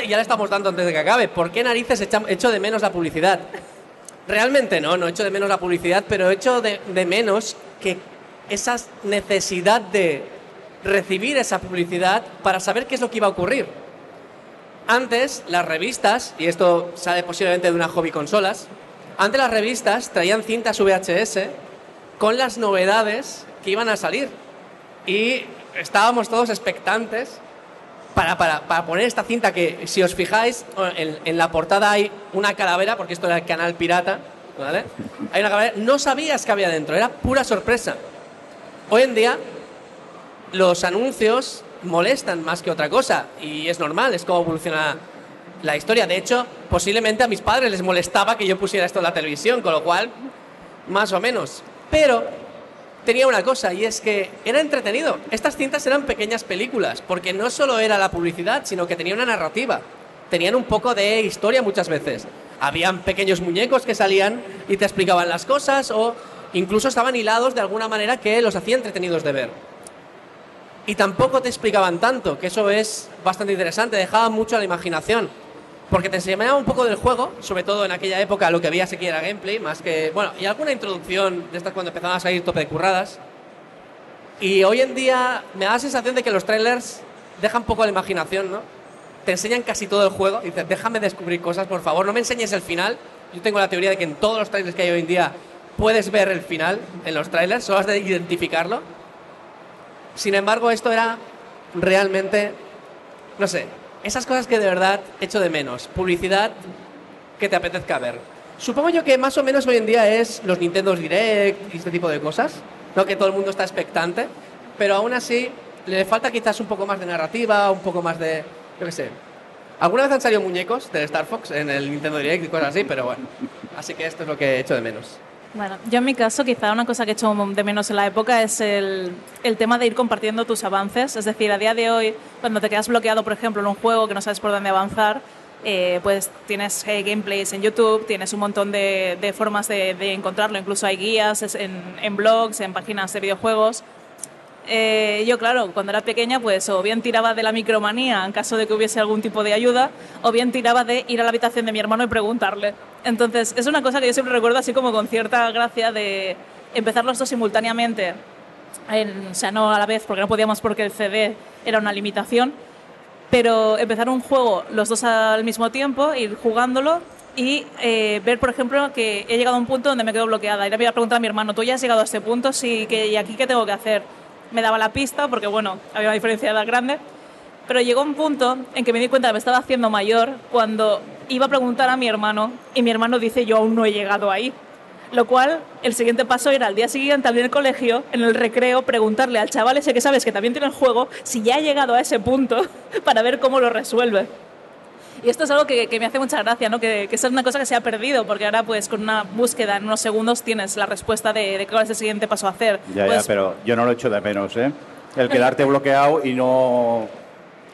D: ya le estamos dando antes de que acabe. ¿Por qué narices echo de menos la publicidad? Realmente no, no echo de menos la publicidad, pero echo de, de menos que esa necesidad de recibir esa publicidad para saber qué es lo que iba a ocurrir. Antes, las revistas, y esto sale posiblemente de una hobby consolas, antes las revistas traían cintas VHS con las novedades que iban a salir. Y estábamos todos expectantes para, para, para poner esta cinta que, si os fijáis, en, en la portada hay una calavera, porque esto era el canal pirata. Hay una calavera, no sabías que había dentro, era pura sorpresa. Hoy en día, los anuncios molestan más que otra cosa, y es normal, es como evoluciona la historia. De hecho, posiblemente a mis padres les molestaba que yo pusiera esto en la televisión, con lo cual, más o menos. Pero tenía una cosa y es que era entretenido. Estas cintas eran pequeñas películas, porque no solo era la publicidad, sino que tenía una narrativa. Tenían un poco de historia muchas veces. Habían pequeños muñecos que salían y te explicaban las cosas o incluso estaban hilados de alguna manera que los hacía entretenidos de ver. Y tampoco te explicaban tanto, que eso es bastante interesante, dejaban mucho a la imaginación. Porque te enseñaba un poco del juego, sobre todo en aquella época lo que veías aquí era gameplay, más que. Bueno, y alguna introducción de estas cuando empezaban a salir tope de curradas. Y hoy en día me da la sensación de que los trailers dejan poco a la imaginación, ¿no? Te enseñan casi todo el juego y dices, déjame descubrir cosas, por favor, no me enseñes el final. Yo tengo la teoría de que en todos los trailers que hay hoy en día puedes ver el final en los trailers, solo has de identificarlo. Sin embargo, esto era realmente, no sé, esas cosas que de verdad echo de menos. Publicidad que te apetezca ver. Supongo yo que más o menos hoy en día es los Nintendo Direct y este tipo de cosas, ¿no? que todo el mundo está expectante, pero aún así le falta quizás un poco más de narrativa, un poco más de, yo qué sé. Alguna vez han salido muñecos del Star Fox en el Nintendo Direct y cosas así, pero bueno. Así que esto es lo que he hecho de menos.
A: Bueno, yo en mi caso quizá una cosa que he hecho de menos en la época es el, el tema de ir compartiendo tus avances. Es decir, a día de hoy, cuando te quedas bloqueado, por ejemplo, en un juego que no sabes por dónde avanzar, eh, pues tienes eh, gameplays en YouTube, tienes un montón de, de formas de, de encontrarlo, incluso hay guías en, en blogs, en páginas de videojuegos. Eh, yo, claro, cuando era pequeña, pues o bien tiraba de la micromanía en caso de que hubiese algún tipo de ayuda, o bien tiraba de ir a la habitación de mi hermano y preguntarle. Entonces, es una cosa que yo siempre recuerdo así como con cierta gracia de empezar los dos simultáneamente, en- o sea, no a la vez, porque no podíamos porque el CD era una limitación, pero empezar un juego los dos al mismo tiempo, ir jugándolo y eh, ver, por ejemplo, que he llegado a un punto donde me quedo bloqueada. Y le voy a preguntar a mi hermano, ¿tú ya has llegado a este punto? Sí, que, ¿y aquí qué tengo que hacer? Me daba la pista, porque bueno, había una diferencia de grande. Pero llegó un punto en que me di cuenta que me estaba haciendo mayor cuando iba a preguntar a mi hermano y mi hermano dice, yo aún no he llegado ahí. Lo cual, el siguiente paso era al día siguiente, al ir al colegio, en el recreo, preguntarle al chaval ese que sabes que también tiene el juego si ya ha llegado a ese punto [laughs] para ver cómo lo resuelve. Y esto es algo que, que me hace mucha gracia, ¿no? Que, que es una cosa que se ha perdido, porque ahora pues con una búsqueda en unos segundos tienes la respuesta de, de cuál es el siguiente paso a hacer.
C: Ya,
A: Pues,
C: ya, pero yo no lo echo de menos, ¿eh? El quedarte bloqueado y no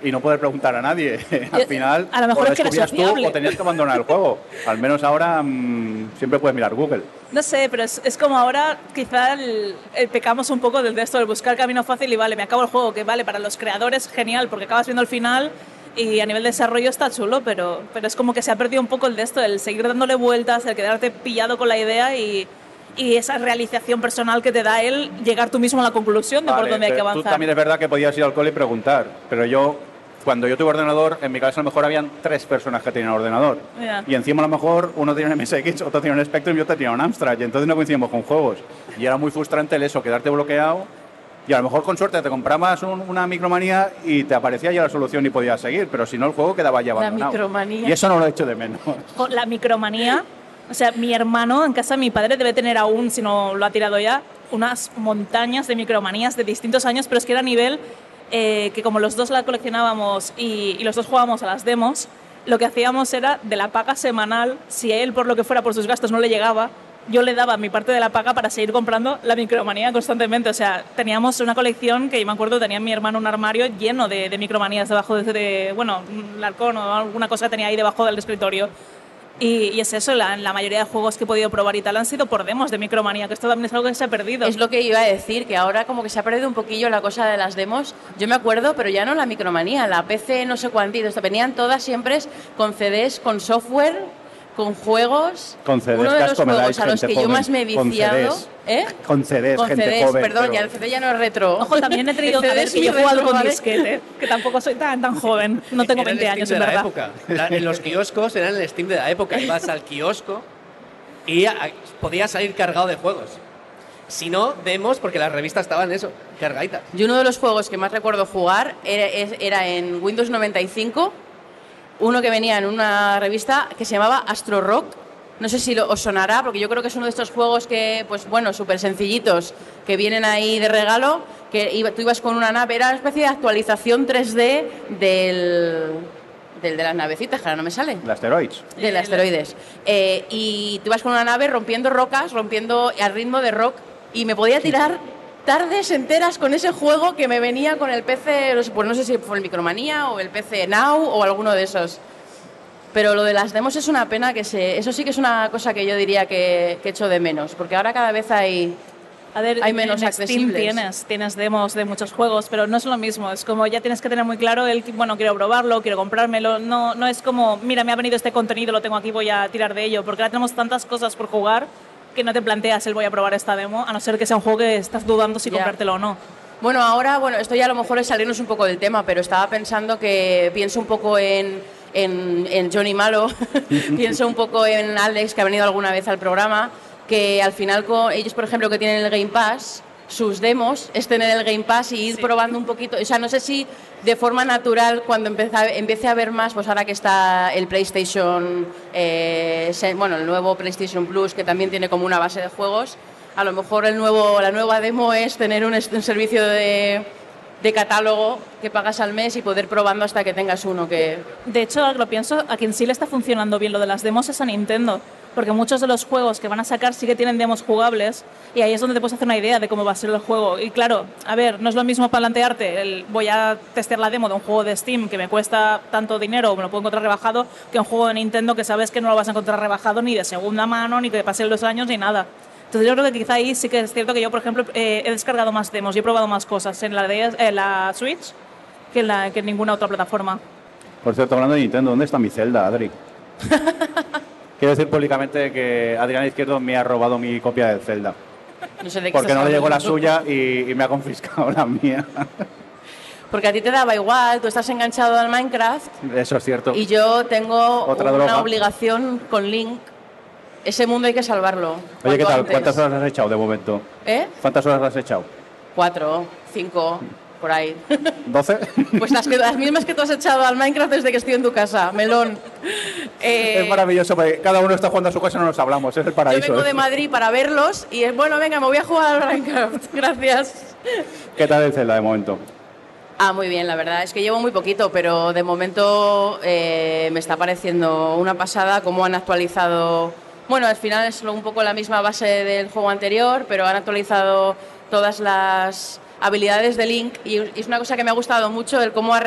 C: y no poder preguntar a nadie. [laughs] Al final,
A: a lo mejor
C: o lo
A: es que
C: descubrías tú o tenías que abandonar el juego. Al menos ahora mm, siempre puedes mirar Google.
A: No sé, pero es, es como ahora quizá el, el pecamos un poco del de esto, de buscar camino fácil y vale, me acabo el juego, que vale, para los creadores genial, porque acabas viendo el final y a nivel de desarrollo está chulo, pero, pero es como que se ha perdido un poco el de esto, el seguir dándole vueltas, el quedarte pillado con la idea y, y esa realización personal que te da él llegar tú mismo a la conclusión de por
C: Vale,
A: dónde hay que
C: pero
A: avanzar.
C: Tú también es verdad que podías ir al cole y preguntar, pero yo, cuando yo tuve ordenador, en mi casa a lo mejor habían tres personas que tenían ordenador.
A: Ya.
C: Y encima a lo mejor uno tenía un MSX, otro tenía un Spectrum y otro tenía un Amstrad. Y entonces no coincidíamos con juegos. Y era muy frustrante el eso, quedarte bloqueado. Y a lo mejor con suerte te comprabas un- una micromanía y te aparecía ya la solución y podías seguir, pero si no el juego quedaba ya
B: La
C: abandonado.
B: micromanía.
C: Y eso no lo he hecho de menos.
A: La micromanía, o sea, mi hermano en casa, mi padre debe tener aún, si no lo ha tirado ya, unas montañas de micromanías de distintos años, pero es que era a nivel eh, que como los dos la coleccionábamos y, y los dos jugábamos a las demos, lo que hacíamos era de la paga semanal, si a él por lo que fuera por sus gastos no le llegaba, yo le daba mi parte de la paga para seguir comprando la micromanía constantemente. O sea, teníamos una colección que yo me acuerdo tenía mi hermano un armario lleno de, micromanías debajo de, de, bueno, un halcón o alguna cosa que tenía ahí debajo del escritorio. Y, es eso, la, mayoría de juegos que he podido probar y tal han sido por demos de micromanía, que esto también es algo que se ha perdido.
B: Es lo que iba a decir, que ahora como que se ha perdido un poquillo la cosa de las demos. Yo me acuerdo, pero ya no la micromanía, la PC no sé cuántitos. Venían todas siempre con CDs, con software, con juegos.
C: Con CDs,
B: Uno de los juegos a los que yo más me he
C: Con
B: viciado...
C: CDs.
B: ¿Eh?
C: Con CDs,
B: Con
C: gente
B: CDs,
C: joven.
B: perdón,
C: pero-
B: ya el CD ya no es retro.
A: Ojo, también he [laughs] traído
B: El
A: a ver que yo he jugado con disquete, que tampoco soy tan, tan joven, no tengo
D: Era el
A: 20
D: Steam
A: años
D: de
A: en
D: la
A: verdad.
D: época. En los kioscos eran el Steam de la época. Ibas al kiosco y podías salir cargado de juegos. Si no, demos, porque las revistas estaban eso, cargaditas.
B: Yo uno de los juegos que más recuerdo jugar era en Windows 95, uno que venía en una revista que se llamaba Astro Rock. No sé si lo- os sonará, porque yo creo que es uno de estos juegos que, pues bueno, súper sencillitos, que vienen ahí de regalo, que iba- tú ibas con una nave, era una especie de actualización 3D del, del de las navecitas, que ahora no me sale.
C: De asteroides.
B: Del asteroides. Eh, y tú ibas con una nave rompiendo rocas, rompiendo al ritmo de rock, y me podía tirar tardes enteras con ese juego que me venía con el PC, no sé, pues no sé si fue el Micromanía o el PC Now o alguno de esos. Pero lo de las demos es una pena que se. Eso sí que es una cosa que yo diría que, que echo de menos, porque ahora cada vez hay.
A: A ver,
B: Hay menos
A: en Steam
B: accesibles.
A: tienes, tienes demos de muchos juegos, pero no es lo mismo. Es como ya tienes que tener muy claro el, bueno, quiero probarlo, quiero comprármelo. No, no es como, mira, me ha venido este contenido, lo tengo aquí, voy a tirar de ello, porque ahora tenemos tantas cosas por jugar que no te planteas el voy a probar esta demo, a no ser que sea un juego que estás dudando si comprártelo o no.
B: Bueno, ahora, bueno, esto ya a lo mejor es salirnos un poco del tema, pero estaba pensando que pienso un poco en, en, en Johnny Malo, [laughs] pienso un poco en Alex, que ha venido alguna vez al programa, que al final con ellos, por ejemplo, que tienen el Game Pass, sus demos es tener el Game Pass y ir probando un poquito. O sea, no sé si de forma natural, cuando empiece a ver más, pues ahora que está el PlayStation, eh, bueno, el nuevo PlayStation Plus, que también tiene como una base de juegos, a lo mejor el nuevo, la nueva demo es tener un, un servicio de, de catálogo que pagas al mes y poder probando hasta que tengas uno que...
A: De hecho, lo pienso, a quien sí le está funcionando bien lo de las demos es a Nintendo, porque muchos de los juegos que van a sacar sí que tienen demos jugables y ahí es donde te puedes hacer una idea de cómo va a ser el juego. Y claro, a ver, no es lo mismo plantearte, el, voy a testear la demo de un juego de Steam que me cuesta tanto dinero o me lo puedo encontrar rebajado, que un juego de Nintendo que sabes que no lo vas a encontrar rebajado ni de segunda mano, ni que pasen los años, ni nada. Entonces yo creo que quizá ahí sí que es cierto que yo, por ejemplo, eh, he descargado más demos y he probado más cosas en la, de, en la Switch que en, la, que en ninguna otra plataforma.
C: Por cierto, hablando de Nintendo, ¿dónde está mi Zelda, Adri? [laughs] Quiero decir públicamente que Adrián Izquierdo me ha robado mi copia del Zelda.
B: No sé de qué
C: Porque no le llegó la suya y, y me ha confiscado [laughs] la mía.
B: Porque a ti te daba igual, tú estás enganchado al Minecraft
C: Eso es cierto.
B: y yo tengo
C: Otra
B: una
C: droga.
B: obligación con Link. Ese mundo hay que salvarlo.
C: Oye, ¿qué tal?
B: antes.
C: ¿Cuántas horas has echado de momento?
B: ¿Eh?
C: ¿Cuántas horas has echado?
B: Cuatro, cinco, por ahí. [laughs]
C: ¿12?
B: Pues las, que, las mismas que tú has echado al Minecraft desde que estoy en tu casa, melón. Eh,
C: es maravilloso, porque cada uno está jugando a su casa y no nos hablamos, es el
B: yo
C: paraíso.
B: vengo de
C: ¿eh?
B: Madrid para verlos y es bueno, venga, me voy a jugar al Minecraft. [laughs] Gracias.
C: ¿Qué tal el Zelda de momento?
B: Ah, muy bien, la verdad es que llevo muy poquito, pero de momento eh, me está pareciendo una pasada cómo han actualizado. Bueno, al final es un poco la misma base del juego anterior, pero han actualizado todas las habilidades de Link y es una cosa que me ha gustado mucho el cómo ha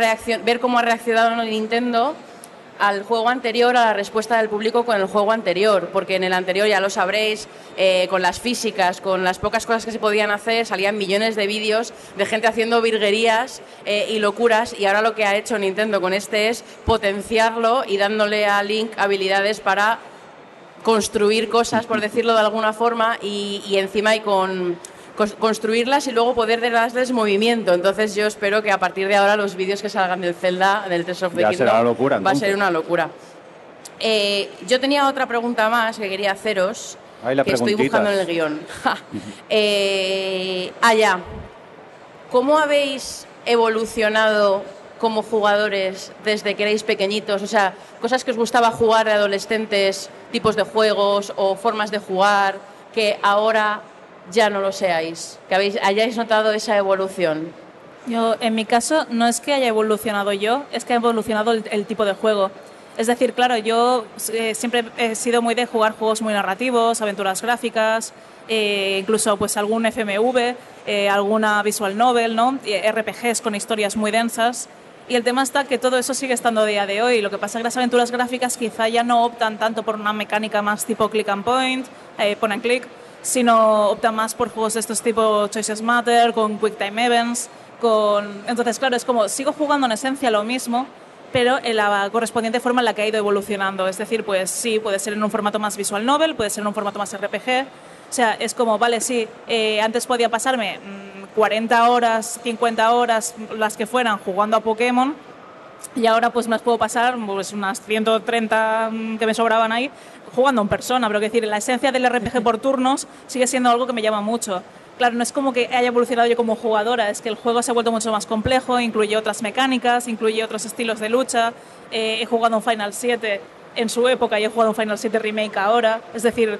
B: ver cómo ha reaccionado Nintendo al juego anterior, a la respuesta del público con el juego anterior, porque en el anterior ya lo sabréis, eh, con las físicas, con las pocas cosas que se podían hacer, salían millones de vídeos de gente haciendo virguerías eh, y locuras, y ahora lo que ha hecho Nintendo con este es potenciarlo y dándole a Link habilidades para construir cosas, por decirlo de alguna forma, y, encima y con construirlas y luego poder darles movimiento. Entonces yo espero que a partir de ahora los vídeos que salgan del Zelda, del Tears of the
C: Ya
B: Kingdom,
C: será una locura,
B: va a ser una locura. Eh, yo tenía otra pregunta más que quería haceros,
C: Ahí la
B: que estoy buscando en el guion. [laughs] Ja. eh, allá, ¿cómo habéis evolucionado como jugadores desde que erais pequeñitos? O sea, cosas que os gustaba jugar de adolescentes, tipos de juegos o formas de jugar, que ahora ya no lo seáis, que habéis, hayáis notado esa evolución.
A: Yo, en mi caso, no es que haya evolucionado yo, es que ha evolucionado el, el tipo de juego. Es decir, claro, yo eh, siempre he sido muy de jugar juegos muy narrativos, aventuras gráficas, eh, incluso pues algún FMV, eh, alguna visual novel, ¿no? RPGs con historias muy densas. Y el tema está que todo eso sigue estando a día de hoy. Lo que pasa es que las aventuras gráficas quizá ya no optan tanto por una mecánica más tipo click and point, eh, point and click, sino optan más por juegos de estos tipo Choices Matter, con Quick Time Events, con... Entonces, claro, es como, sigo jugando en esencia lo mismo, pero en la correspondiente forma en la que ha ido evolucionando. Es decir, pues sí, puede ser en un formato más visual novel, puede ser en un formato más RPG. O sea, es como, vale, sí, eh, antes podía pasarme mm, 40 horas, 50 horas, las que fueran, jugando a Pokémon, y ahora pues me las puedo pasar pues unas 130 mm, que me sobraban ahí jugando en persona, pero que decir, la esencia del RPG por turnos sigue siendo algo que me llama mucho. Claro, no es como que haya evolucionado yo como jugadora, es que el juego se ha vuelto mucho más complejo, incluye otras mecánicas, incluye otros estilos de lucha. Eh, he jugado un Final 7 en su época y he jugado un Final 7 Remake ahora. Es decir,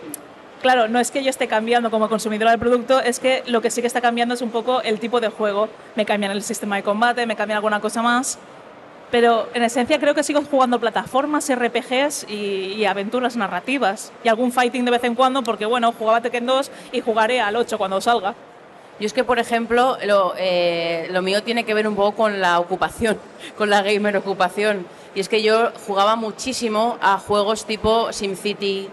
A: claro, no es que yo esté cambiando como consumidora del producto, es que lo que sí que está cambiando es un poco el tipo de juego. Me cambian el sistema de combate, me cambian alguna cosa más. Pero en esencia creo que sigo jugando plataformas, RPGs y, y aventuras narrativas. Y algún fighting de vez en cuando, porque bueno, jugaba Tekken 2 y jugaré al 8 cuando salga.
B: Yo es que, por ejemplo, lo, eh, lo mío tiene que ver un poco con la ocupación, [laughs] con la gamer ocupación. Y es que yo jugaba muchísimo a juegos tipo SimCity,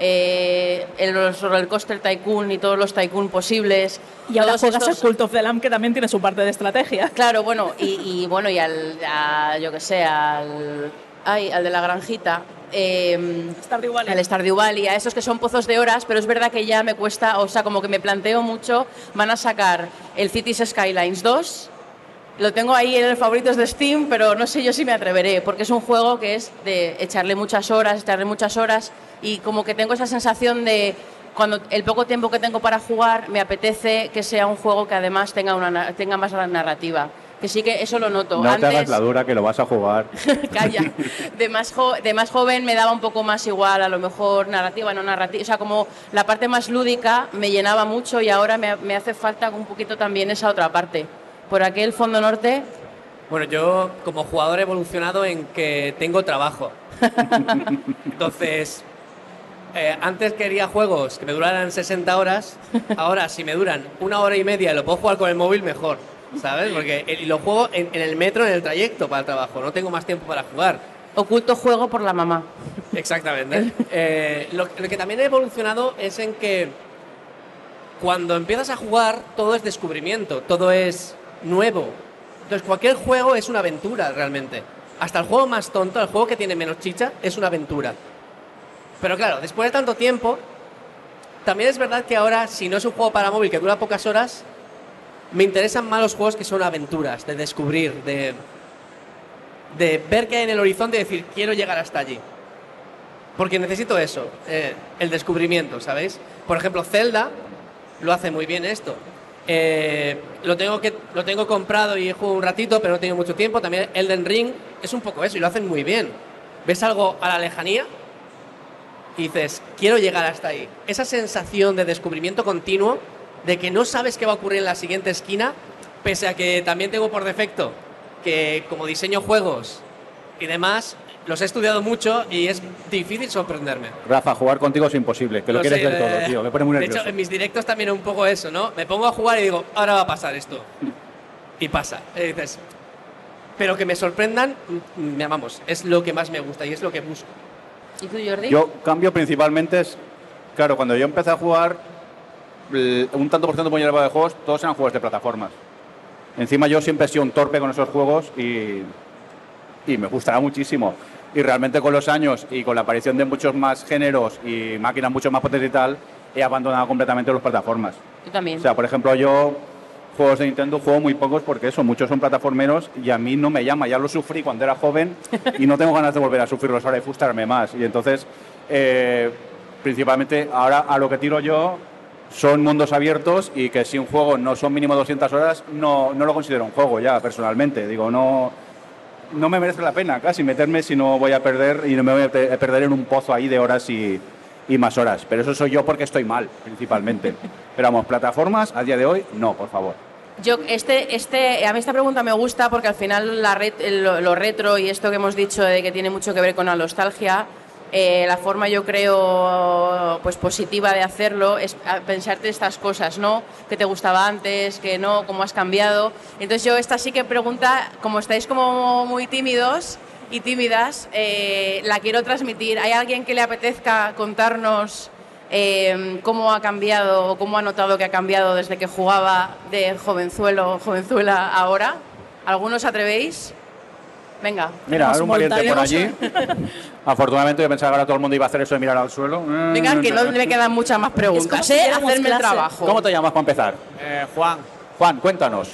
B: eh, el los Roller Coaster Tycoon y todos los Tycoon posibles.
A: Y ahora juegas
B: estos-
A: el Cult of the Lamb, que también tiene su parte de estrategia.
B: Claro, bueno, y, y bueno, y al, a, yo que sé, al, ay, al de la granjita, eh,
A: Stardew Valley.
B: al Stardew Valley, a esos que son pozos de horas, pero es verdad que ya me cuesta, o sea, como que me planteo mucho, van a sacar el Cities Skylines 2, lo tengo ahí en el favoritos de Steam, pero no sé yo si me atreveré, porque es un juego que es de echarle muchas horas, echarle muchas horas, y como que tengo esa sensación de cuando el poco tiempo que tengo para jugar, me apetece que sea un juego que además tenga, una, na- tenga más narrativa. Que sí que eso lo noto.
C: No te hagas
B: Antes,
C: la dura que lo vas a jugar. [laughs]
B: Calla. De más, jo- de más joven me daba un poco más igual, a lo mejor narrativa, no narrativa. O sea, como la parte más lúdica me llenaba mucho y ahora me, me hace falta un poquito también esa otra parte. Por aquel fondo norte,
D: Bueno, yo como jugador he evolucionado en que tengo trabajo. [laughs] Entonces, eh, antes quería juegos que me duraran 60 horas, [laughs] ahora si me duran una hora y media y lo puedo jugar con el móvil, mejor. ¿Sabes? Porque el- y lo juego en, en el metro, en el trayecto para el trabajo, no tengo más tiempo para jugar.
B: oculto juego por la mamá.
D: Exactamente. Eh, lo, lo que también he evolucionado es en que cuando empiezas a jugar todo es descubrimiento, todo es nuevo. Entonces cualquier juego es una aventura realmente. Hasta el juego más tonto, el juego que tiene menos chicha, es una aventura. Pero claro, después de tanto tiempo, también es verdad que ahora, si no es un juego para móvil que dura pocas horas, me interesan más los juegos que son aventuras, de descubrir, de, de ver qué hay en el horizonte y decir, quiero llegar hasta allí. Porque necesito eso, eh, el descubrimiento, ¿sabéis? Por ejemplo, Zelda lo hace muy bien esto. Eh, lo, tengo que, lo tengo comprado y jugado un ratito, pero no tengo mucho tiempo. También Elden Ring es un poco eso y lo hacen muy bien. Ves algo a la lejanía y dices, quiero llegar hasta ahí. Esa sensación de descubrimiento continuo, de que no sabes qué va a ocurrir en la siguiente esquina, pese a que también tengo por defecto que como diseño juegos y demás, los he estudiado mucho y es difícil sorprenderme.
C: Rafa, jugar contigo es imposible, que lo, quieres
D: sé,
C: ver todo,
D: eh,
C: tío. Me pone muy
D: De
C: nervioso.
D: hecho, en mis directos también un poco eso, ¿no? Me pongo a jugar y digo, ahora va a pasar esto. [laughs] Y pasa. Y dices, pero que me sorprendan, mm, mm, vamos, es lo que más me gusta y es lo que busco.
B: ¿Y tú, Jordi?
C: Yo cambio principalmente es, claro, cuando yo empecé a jugar, un tanto por ciento muy elevado de juegos, todos eran juegos de plataformas. Encima yo siempre he sido un torpe con esos juegos y, y me gustará muchísimo. Y realmente con los años y con la aparición de muchos más géneros y máquinas mucho más potentes y tal, he abandonado completamente las plataformas.
B: Yo también.
C: O sea, por ejemplo, yo juegos de Nintendo juego muy pocos porque eso, muchos son plataformeros y a mí no me llama. Ya lo sufrí cuando era joven [laughs] y no tengo ganas de volver a sufrirlos ahora y frustrarme más. Y entonces, eh, principalmente ahora a lo que tiro yo son mundos abiertos y que si un juego no son mínimo 200 horas, no, no lo considero un juego ya personalmente. Digo, no, no me merece la pena casi meterme si no voy a perder y no me voy a pe- a perder en un pozo ahí de horas y, y más horas. Pero eso soy yo porque estoy mal, principalmente. [laughs] Pero vamos, plataformas a día de hoy, no, por favor.
B: Yo, este, este, a mí esta pregunta me gusta porque al final la ret- lo, retro y esto que hemos dicho de que tiene mucho que ver con la nostalgia, eh, la forma yo creo pues positiva de hacerlo es pensarte estas cosas, ¿no? Que te gustaba antes, que no, cómo has cambiado. Entonces yo esta sí que pregunta, como estáis como muy tímidos y tímidas, eh, la quiero transmitir. ¿Hay alguien que le apetezca contarnos eh, cómo ha cambiado o cómo ha notado que ha cambiado desde que jugaba de jovenzuelo, jovenzuela ahora? ¿Algunos atrevéis? Venga.
C: Mira, un valiente por allí. [laughs] Afortunadamente yo pensaba que ahora todo el mundo iba a hacer eso de mirar al suelo.
B: Venga, que no me quedan muchas más
A: Es como
B: preguntas,
A: si
B: ¿eh? Hacerme el trabajo.
C: ¿Cómo te llamas para empezar?
F: Eh, Juan,
C: Juan, cuéntanos.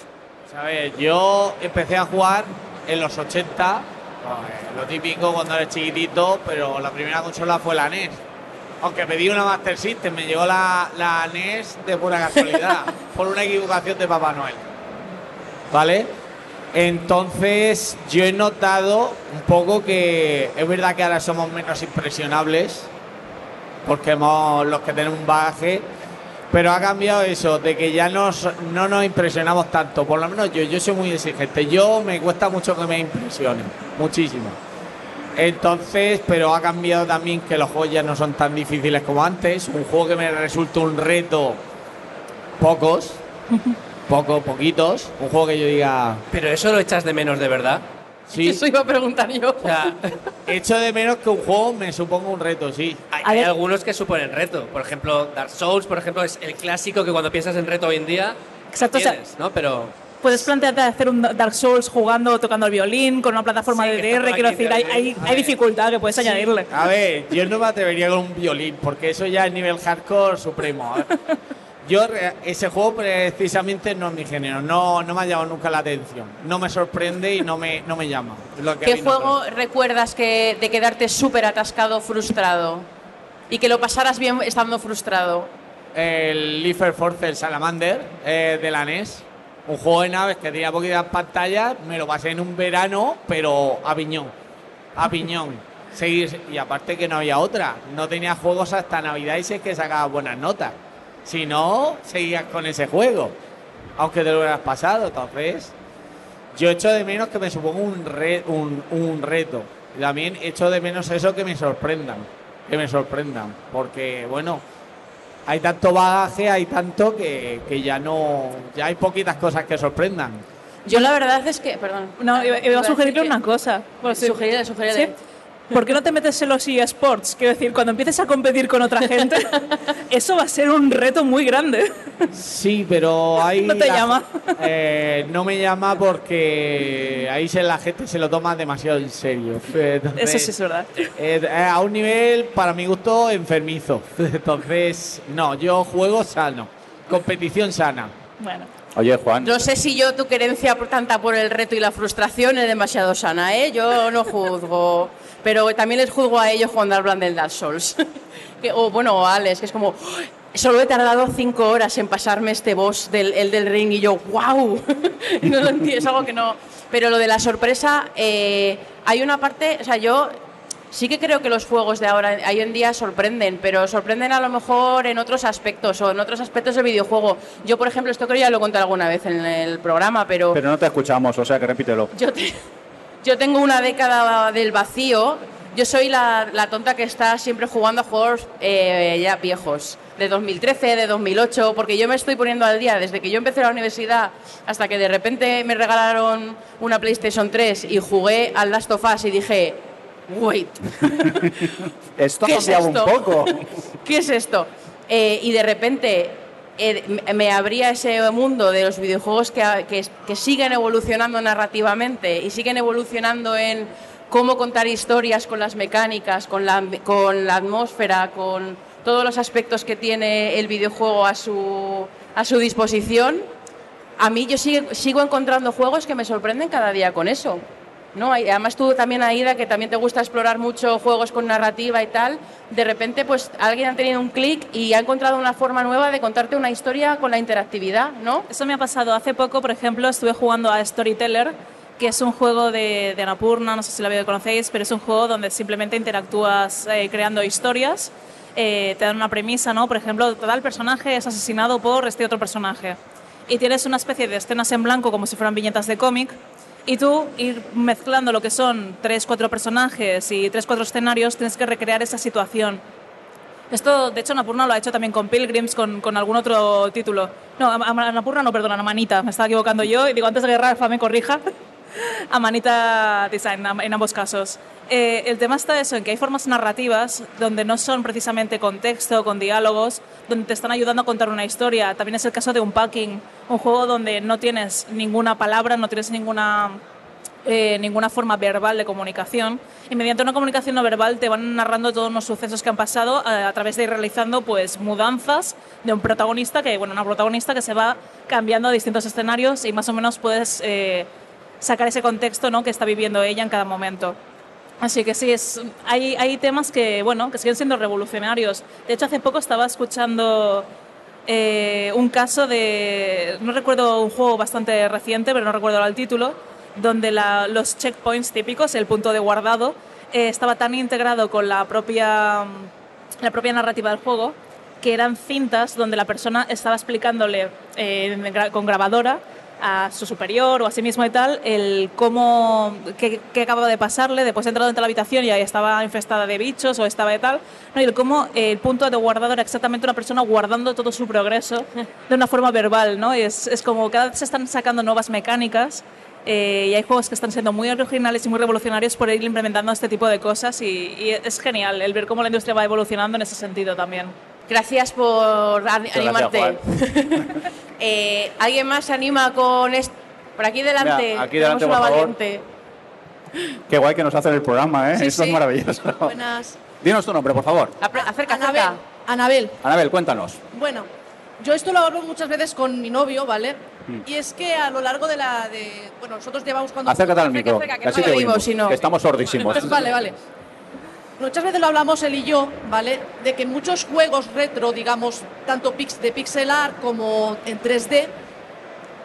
F: ¿sabes? Yo empecé a jugar en los 80, eh, lo típico cuando eres chiquitito, pero la primera consola fue la NES. Aunque pedí una Master System, me llegó la, la NES de pura casualidad, [laughs] por una equivocación de Papá Noel. ¿Vale? Entonces, yo he notado un poco que es verdad que ahora somos menos impresionables, porque hemos, los que tenemos un bagaje, pero ha cambiado eso, de que ya nos, no nos impresionamos tanto. Por lo menos yo, yo soy muy exigente. Yo me cuesta mucho que me impresionen, muchísimo. Entonces, pero ha cambiado también que los juegos ya no son tan difíciles como antes. Un juego que me resulta un reto, pocos, [laughs] pocos, poquitos. Un juego que yo diga,
D: Pero eso lo echas de menos de verdad.
F: sí,
B: Eso iba a preguntar yo.
D: O sea, [laughs]
F: echo de menos que un juego me suponga un reto, sí.
D: hay, algunos que suponen reto. Por ejemplo, Dark Souls, por ejemplo, es el clásico que cuando piensas en reto hoy en día,
A: Exacto, o sea-
D: tienes, ¿no? Pero
A: Puedes plantearte hacer un Dark Souls jugando o tocando el violín con una plataforma
D: Sí,
A: de DR. Quiero decir, hay, hay, hay dificultad que puedes añadirle.
F: A ver, yo no me atrevería con un violín, porque eso ya es nivel hardcore supremo. ¿eh? Yo, ese juego precisamente no es mi género, no, no me ha llamado nunca la atención. No me sorprende y no me, no me llama. Lo que
B: ¿Qué
F: no
B: juego
F: me-
B: recuerdas que, de quedarte súper atascado, frustrado? Y que lo pasaras bien estando frustrado.
F: El Liefer Force, el Salamander eh, de la NES. Un juego de naves que tenía poquitas pantallas, me lo pasé en un verano, pero a piñón. A piñón. Y aparte que no había otra. No tenía juegos hasta Navidad y sé que sacaba buenas notas. Si no, seguías con ese juego. Aunque te lo hubieras pasado. Entonces, yo echo de menos que me suponga un, re- un, un reto. También echo de menos eso que me sorprendan. Que me sorprendan. Porque, bueno, hay tanto bagaje, hay tanto que, que ya no. Ya hay poquitas cosas que sorprendan.
B: Yo la verdad es que, perdón.
A: No, iba, iba a sugerirle una cosa. Bueno, sí.
B: Sugerirle, sugerirle.
A: ¿Sí? ¿Por qué no te metes en los eSports? Quiero decir, cuando empieces a competir con otra gente, [laughs] eso va a ser un reto muy grande.
F: Sí, pero ahí.
A: No te
F: la-
A: llama. [laughs]
F: eh, no me llama porque ahí se, la gente se lo toma demasiado en serio. [laughs] Entonces,
A: Eso sí es verdad.
F: eh, a un nivel, para mi gusto, enfermizo. Entonces, no, yo juego sano. Competición sana.
A: Bueno,
C: Oye, Juan.
B: No sé si yo tu querencia por tanta por el reto y la frustración es demasiado sana, ¿eh? Yo no juzgo. Pero también les juzgo a ellos cuando hablan del Dark Souls. [laughs] Que- o bueno, o a Alex, que es como. Solo he tardado cinco horas en pasarme este boss del el del ring y yo, wow. [laughs] no lo entiendo, es algo que no. Pero lo de la sorpresa, eh, hay una parte, o sea, yo sí que creo que los juegos de ahora, hoy en día, sorprenden, pero sorprenden a lo mejor en otros aspectos o en otros aspectos del videojuego. Yo, por ejemplo, esto creo que ya lo conté alguna vez en el programa, pero,
C: Pero no te escuchamos, o sea que repítelo.
B: yo, te- yo tengo una década del vacío Yo soy la, la tonta que está siempre jugando a juegos eh, ya viejos, de 2013, de 2008, porque yo me estoy poniendo al día desde que yo empecé la universidad hasta que de repente me regalaron una PlayStation 3 y jugué al Last of Us y dije, wait, [laughs]
C: Esto ha
B: ¿Qué es
C: cambiado un poco. [laughs]
B: ¿qué es esto? Eh, y de repente eh, me- abría ese mundo de los videojuegos que, siguen evolucionando narrativamente y siguen evolucionando en cómo contar historias con las mecánicas, con la, atmósfera, con todos los aspectos que tiene el videojuego a su, disposición. A mí yo sigo encontrando juegos que me sorprenden cada día con eso. ¿No? Además tú también, Aida, que también te gusta explorar mucho juegos con narrativa y tal, de repente pues alguien ha tenido un clic y ha encontrado una forma nueva de contarte una historia con la interactividad, ¿no?
A: Eso me ha pasado hace poco, por ejemplo, estuve jugando a Storyteller, que es un juego de, de Annapurna, no sé si lo conocéis, pero es un juego donde simplemente interactúas eh, creando historias, eh, te dan una premisa, ¿no? Por ejemplo, tal personaje es asesinado por este otro personaje. Y tienes una especie de escenas en blanco como si fueran viñetas de cómic, y tú ir mezclando lo que son tres, cuatro personajes y tres, cuatro escenarios, tienes que recrear esa situación. Esto, de hecho, Annapurna lo ha hecho también con Pilgrims, con, con algún otro título. No, Am- Annapurna no, perdona, Amanita, me estaba equivocando yo y digo antes de que Rafa me corrija. [laughs] Amanita Design, am- en ambos casos. Eh, el tema está eso, en que hay formas narrativas donde no son precisamente con texto, con diálogos, donde te están ayudando a contar una historia. También es el caso de un packing, un juego donde no tienes ninguna palabra, no tienes ninguna eh, ninguna forma verbal de comunicación y mediante una comunicación no verbal te van narrando todos los sucesos que han pasado eh, a través de ir realizando pues mudanzas de un protagonista que bueno una protagonista que se va cambiando a distintos escenarios y más o menos puedes eh, sacar ese contexto ¿no? que está viviendo ella en cada momento Así que sí, es, hay, hay temas que, bueno, que siguen siendo revolucionarios. De hecho, hace poco estaba escuchando eh, un caso de, no recuerdo un juego bastante reciente, pero no recuerdo ahora el título, donde la- los checkpoints típicos, el punto de guardado, eh, estaba tan integrado con la propia, la propia narrativa del juego que eran cintas donde la persona estaba explicándole eh, con grabadora a su superior o a sí mismo y tal, el cómo, qué, qué acababa de pasarle, después de entrar dentro de la habitación y ahí estaba infestada de bichos o estaba de tal, ¿no? y el cómo el punto de guardado era exactamente una persona guardando todo su progreso de una forma verbal, ¿no? Es, es como cada vez se están sacando nuevas mecánicas eh, y hay juegos que están siendo muy originales y muy revolucionarios por ir implementando este tipo de cosas y es genial el ver cómo la industria va evolucionando en ese sentido también.
B: Gracias por animarte.
C: gracias, [laughs]
B: Eh, ¿Alguien más se anima con esto? Por aquí delante.
C: Mira, aquí delante, por favor.
B: valiente.
C: Qué guay que nos hacen el programa, ¿eh?
G: Sí,
C: Esto
G: sí.
C: es maravilloso. [laughs]
G: Buenas.
C: Dinos tu nombre, por favor.
B: Acerca,
G: Anabel.
B: acerca.
G: Anabel.
C: Anabel, cuéntanos.
G: Bueno, yo esto lo hablo muchas veces con mi novio, ¿vale?
C: Mm.
G: Y es que a lo largo de la... De, bueno, nosotros llevamos cuando...
C: Acércate al micro,
B: acerca, que no
C: te
B: lo oímos,
C: oímos,
B: si no.
C: que estamos sordísimos. [laughs]
G: Vale, vale. Muchas veces lo hablamos él y yo, ¿vale? De que muchos juegos retro, digamos, tanto de pixel art como en 3D,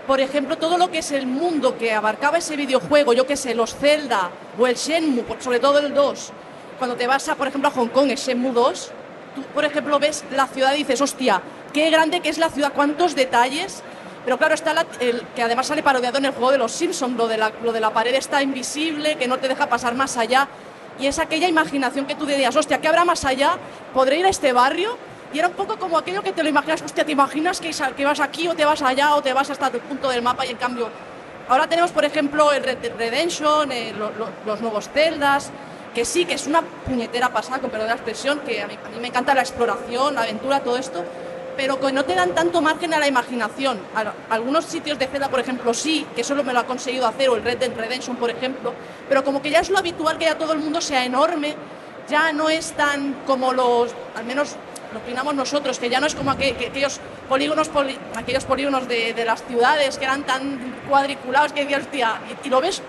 G: por ejemplo, todo lo que es el mundo que abarcaba ese videojuego, yo que sé, los Zelda o el Shenmue, sobre todo el 2, cuando te vas a, por ejemplo, a Hong Kong, el Shenmue 2, tú, por ejemplo, ves la ciudad y dices, hostia, qué grande que es la ciudad, cuántos detalles. Pero claro, está la- el, que además sale parodiado en el juego de los Simpsons, lo de, la, lo de la pared está invisible, que no te deja pasar más allá. Y es aquella imaginación que tú decías, hostia, ¿qué habrá más allá? ¿Podré ir a este barrio? Y era un poco como aquello que te lo imaginas, hostia, ¿te imaginas que, vas aquí o te vas allá o te vas hasta el punto del mapa y en cambio... Ahora tenemos, por ejemplo, el Red Redemption, eh, lo- lo- los nuevos Zeldas, que sí, que es una puñetera pasada, con perdón la expresión, que a mí, a mí me encanta la exploración, la aventura, todo esto, pero que no te dan tanto margen a la imaginación. Algunos sitios de Zelda, por ejemplo, sí, que solo me lo ha conseguido hacer, o el Red Dead Redemption, por ejemplo, pero como que ya es lo habitual que ya todo el mundo sea enorme, ya no es tan como los, al menos lo opinamos nosotros, que ya no es como aqu- que aquellos polígonos, poli- aquellos polígonos de, de las ciudades que eran tan cuadriculados que decías, hostia, y, y lo ves,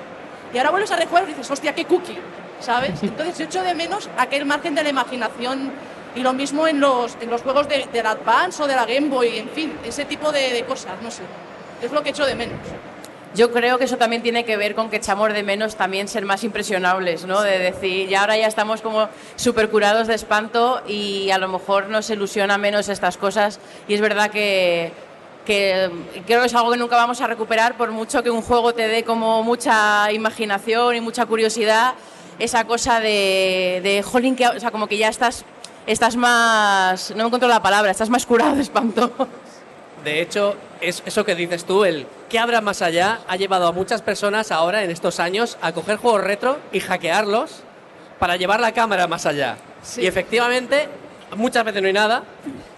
G: y ahora vuelves a rejugar y dices, hostia, qué cookie, ¿sabes? [laughs] Entonces yo echo de menos aquel margen de la imaginación y lo mismo en los, en los juegos de, del Advance o de la Game Boy, en fin, ese tipo de, de cosas, no sé. Es lo que echo de menos.
B: Yo creo que eso también tiene que ver con que echamos de menos también ser más impresionables, ¿no? De decir, y ahora ya estamos como súper curados de espanto y a lo mejor nos ilusiona menos estas cosas. Y es verdad que, que creo que es algo que nunca vamos a recuperar por mucho que un juego te dé como mucha imaginación y mucha curiosidad. esa cosa de, de jolín, que, o sea, como que ya estás, estás más, no me encuentro la palabra, estás más curado de [laughs] espanto.
D: De hecho, es eso que dices tú, el que habrá más allá, ha llevado a muchas personas ahora, en estos años, a coger juegos retro y hackearlos para llevar la cámara más allá. Y efectivamente, muchas veces no hay nada,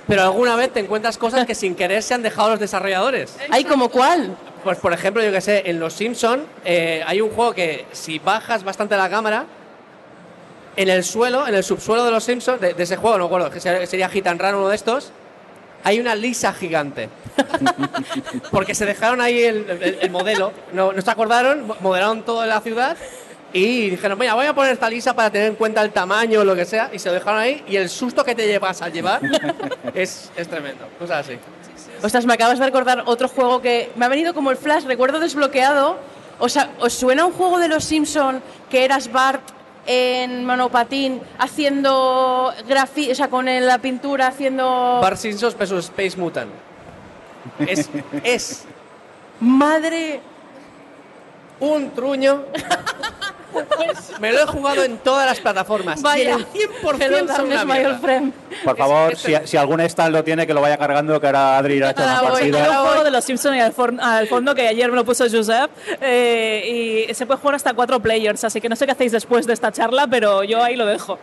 D: pero alguna vez te encuentras cosas que sin querer se han dejado los desarrolladores. [laughs]
B: ¿Hay como cuál?
D: Pues por ejemplo, yo que sé, en Los Simpson eh, hay un juego que si bajas bastante la cámara, en el suelo, en el subsuelo de Los Simpsons, de, de ese juego, no me acuerdo, que sería, and Run uno de estos, hay una lisa gigante. [laughs] Porque se dejaron ahí el, el- el modelo, no, no se acordaron, mo- modelaron toda la ciudad y dijeron, mira, voy a poner esta lisa para tener en cuenta el tamaño o lo que sea, y se lo dejaron ahí y el susto que te llevas al llevar [laughs] es, es tremendo. Cosas así.
B: Ostras, me acabas de recordar otro juego que me ha venido como el flash, recuerdo desbloqueado. O sea, ¿os suena un juego de los Simpson que eras Bart en monopatín haciendo grafi, o sea, con la pintura haciendo
D: Bart Simpson Space Mutant. Es, es
B: madre
D: un truño. [laughs] [laughs] Me lo he jugado en todas las plataformas.
B: Vaya.
D: Y el 100%
B: Hello,
D: son
B: darkness,
D: una
B: my
D: mierda.
B: old friend.
C: Por favor,
D: es
C: si, si algún stand lo tiene, que lo vaya cargando, que ahora Adri irá a echar una
B: Ah, voy,
C: partida.
B: ahora
A: un juego de los Simpsons y al, for- al fondo que ayer me lo puso Josep eh, y se puede jugar hasta cuatro players, así que no sé qué hacéis después de esta charla, pero yo ahí lo dejo.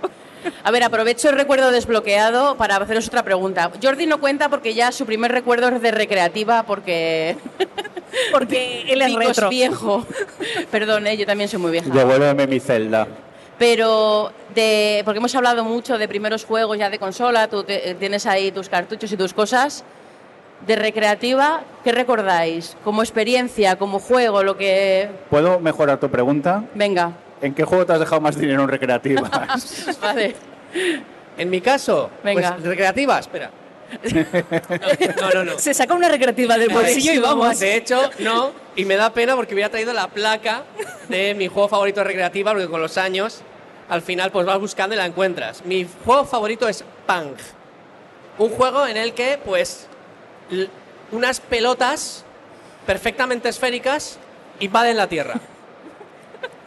B: A ver, aprovecho el recuerdo desbloqueado para haceros otra pregunta. Jordi no cuenta porque ya su primer recuerdo es de recreativa porque [laughs]
A: Porque [laughs] él es retro.
B: viejo. Perdón, eh, yo también soy muy vieja.
C: Devuélveme mi celda.
B: Pero de, porque hemos hablado mucho de primeros juegos ya de consola, tú te- eh, tienes ahí tus cartuchos y tus cosas. De recreativa, ¿qué recordáis? Como experiencia, como juego, lo que...
C: ¿Puedo mejorar tu pregunta?
B: Venga,
C: ¿En qué juego te has dejado más dinero en recreativas? [laughs]
B: vale.
D: En mi caso,
B: Venga.
D: pues recreativa, espera. [laughs] No, no, no.
A: Se saca una recreativa del bolsillo y vamos.
D: De hecho, no, y me da pena porque hubiera traído la placa de mi juego favorito de recreativa, porque con los años, al final, pues vas buscando y la encuentras. Mi juego favorito es Pang. Un juego en el que, pues, unas pelotas perfectamente esféricas invaden la Tierra.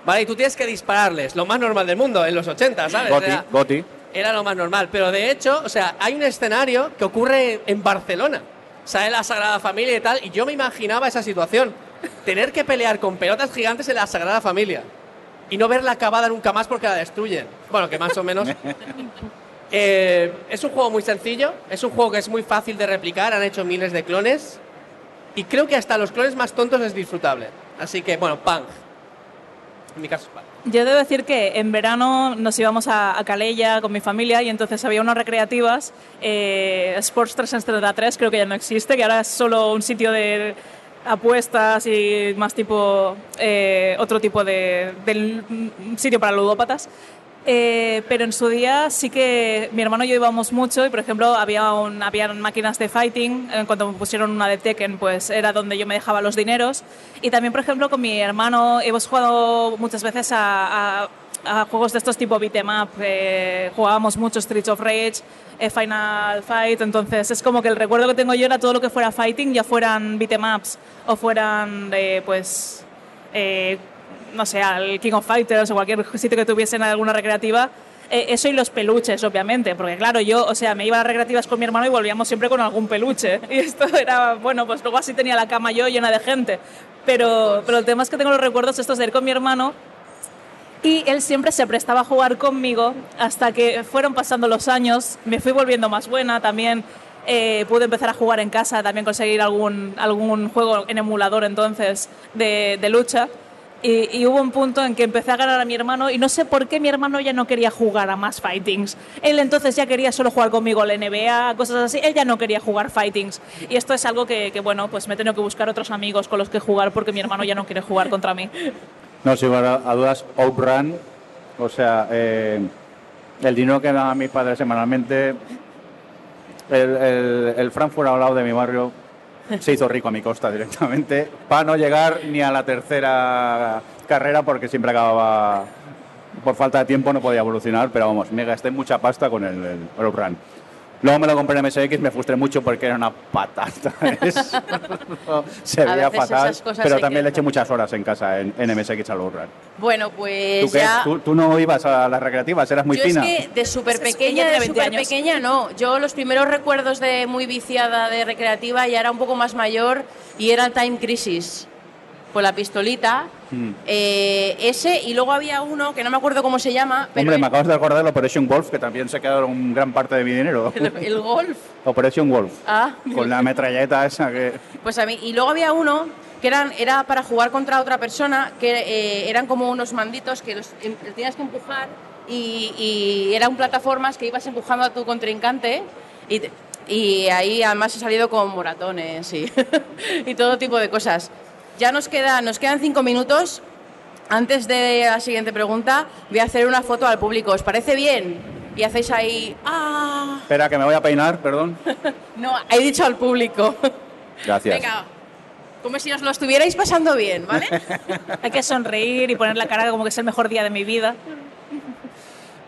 D: Vale, y tú tienes que dispararles, lo más normal del mundo, en los 80, ¿sabes?
C: Goti,
D: Era-
C: Goti.
D: era lo más normal. Pero de hecho, o sea, hay un escenario que ocurre en Barcelona. Sale la Sagrada Familia y tal, y yo me imaginaba esa situación. Tener que pelear con pelotas gigantes en la Sagrada Familia. Y no verla acabada nunca más porque la destruyen. Bueno, que más o menos. [laughs] Eh, es un juego muy sencillo, es un juego que es muy fácil de replicar, han hecho miles de clones. Y creo que hasta los clones más tontos es disfrutable. Así que, bueno, Pang. En mi caso.
A: Yo debo decir que en verano nos íbamos a, a Calella con mi familia y entonces había unas recreativas, eh, Sports 333 creo que ya no existe, que ahora es solo un sitio de apuestas y más tipo, eh, otro tipo de, un sitio para ludópatas. Eh, pero en su día sí que mi hermano y yo íbamos mucho y por ejemplo había un, habían máquinas de fighting. En cuanto me pusieron una de Tekken pues era donde yo me dejaba los dineros. Y también por ejemplo con mi hermano hemos jugado muchas veces a, a- a juegos de estos tipo beat'em up. Eh, jugábamos mucho Streets of Rage eh, Final Fight. Entonces es como que el recuerdo que tengo yo era todo lo que fuera fighting ya fueran beat'em ups o fueran eh, pues eh, no sé, al King of Fighters o cualquier sitio que tuviesen alguna recreativa. eh, eso y los peluches, obviamente, porque claro, yo, o sea, me iba a las recreativas con mi hermano y volvíamos siempre con algún peluche. [laughs] Y esto era, bueno, pues luego así tenía la cama yo llena de gente. Pero, pero el tema es que tengo los recuerdos estos de ir con mi hermano y él siempre se prestaba a jugar conmigo hasta que fueron pasando los años, me fui volviendo más buena, también eh, pude empezar a jugar en casa, también conseguir algún, algún juego en emulador entonces de, de lucha. Y, hubo un punto en que empecé a ganar a mi hermano y no sé por qué mi hermano ya no quería jugar a más fightings. Él entonces ya quería solo jugar conmigo la NBA, cosas así. Él ya no quería jugar fightings. Y esto es algo que, bueno, pues me he tenido que buscar otros amigos con los que jugar porque mi hermano ya no quiere jugar contra mí.
C: No, sin a, dudas, Outrun, o sea, eh, el dinero que dan a mis padres semanalmente, el, el, el Frankfurt al de mi barrio se hizo rico a mi costa directamente, para no llegar ni a la tercera carrera porque siempre acababa, por falta de tiempo no podía evolucionar, pero vamos, me gasté mucha pasta con el, el Outrun. Luego me lo compré en MSX, me frustré mucho porque era una patata. [laughs] [laughs] Se
B: A
C: veía fatal, pero también le eché muchas horas en casa en, en MSX al Outrun.
B: Bueno, pues
C: ¿Tú qué?
B: ya...
C: ¿Tú, tú no ibas a las recreativas, eras muy
B: yo
C: fina.
B: es que de súper pequeña, de
A: tiene 20
B: súper pequeña no. Yo los primeros recuerdos de muy viciada de recreativa ya era un poco más mayor y era Time Crisis. Pues la pistolita,
C: Mm.
B: eh, ese, y luego había uno que no me acuerdo cómo se llama, pero
C: Hombre, me acabas de acordar de Operation Wolf, que también se quedaron gran parte de mi dinero. [laughs]
B: el, golf.
C: Operation Wolf.
B: Ah,
C: Con la metralleta esa que...
B: Pues a mí, y luego había uno que eran, era para jugar contra otra persona, que eh, eran como unos manditos que los, em- los tenías que empujar y, y eran plataformas que ibas empujando a tu contrincante y, y ahí además he salido con moratones y, [laughs] y todo tipo de cosas. Ya nos, queda, nos quedan cinco minutos. Antes de la siguiente pregunta, voy a hacer una foto al público. ¿Os parece bien? Y hacéis ahí... ¡Ah!
C: Espera, que me voy a peinar, perdón. [laughs]
B: No, he dicho al público.
C: Gracias.
B: Venga, como si os lo estuvierais pasando bien, ¿vale? [laughs]
A: Hay que sonreír y poner la cara como que es el mejor día de mi vida.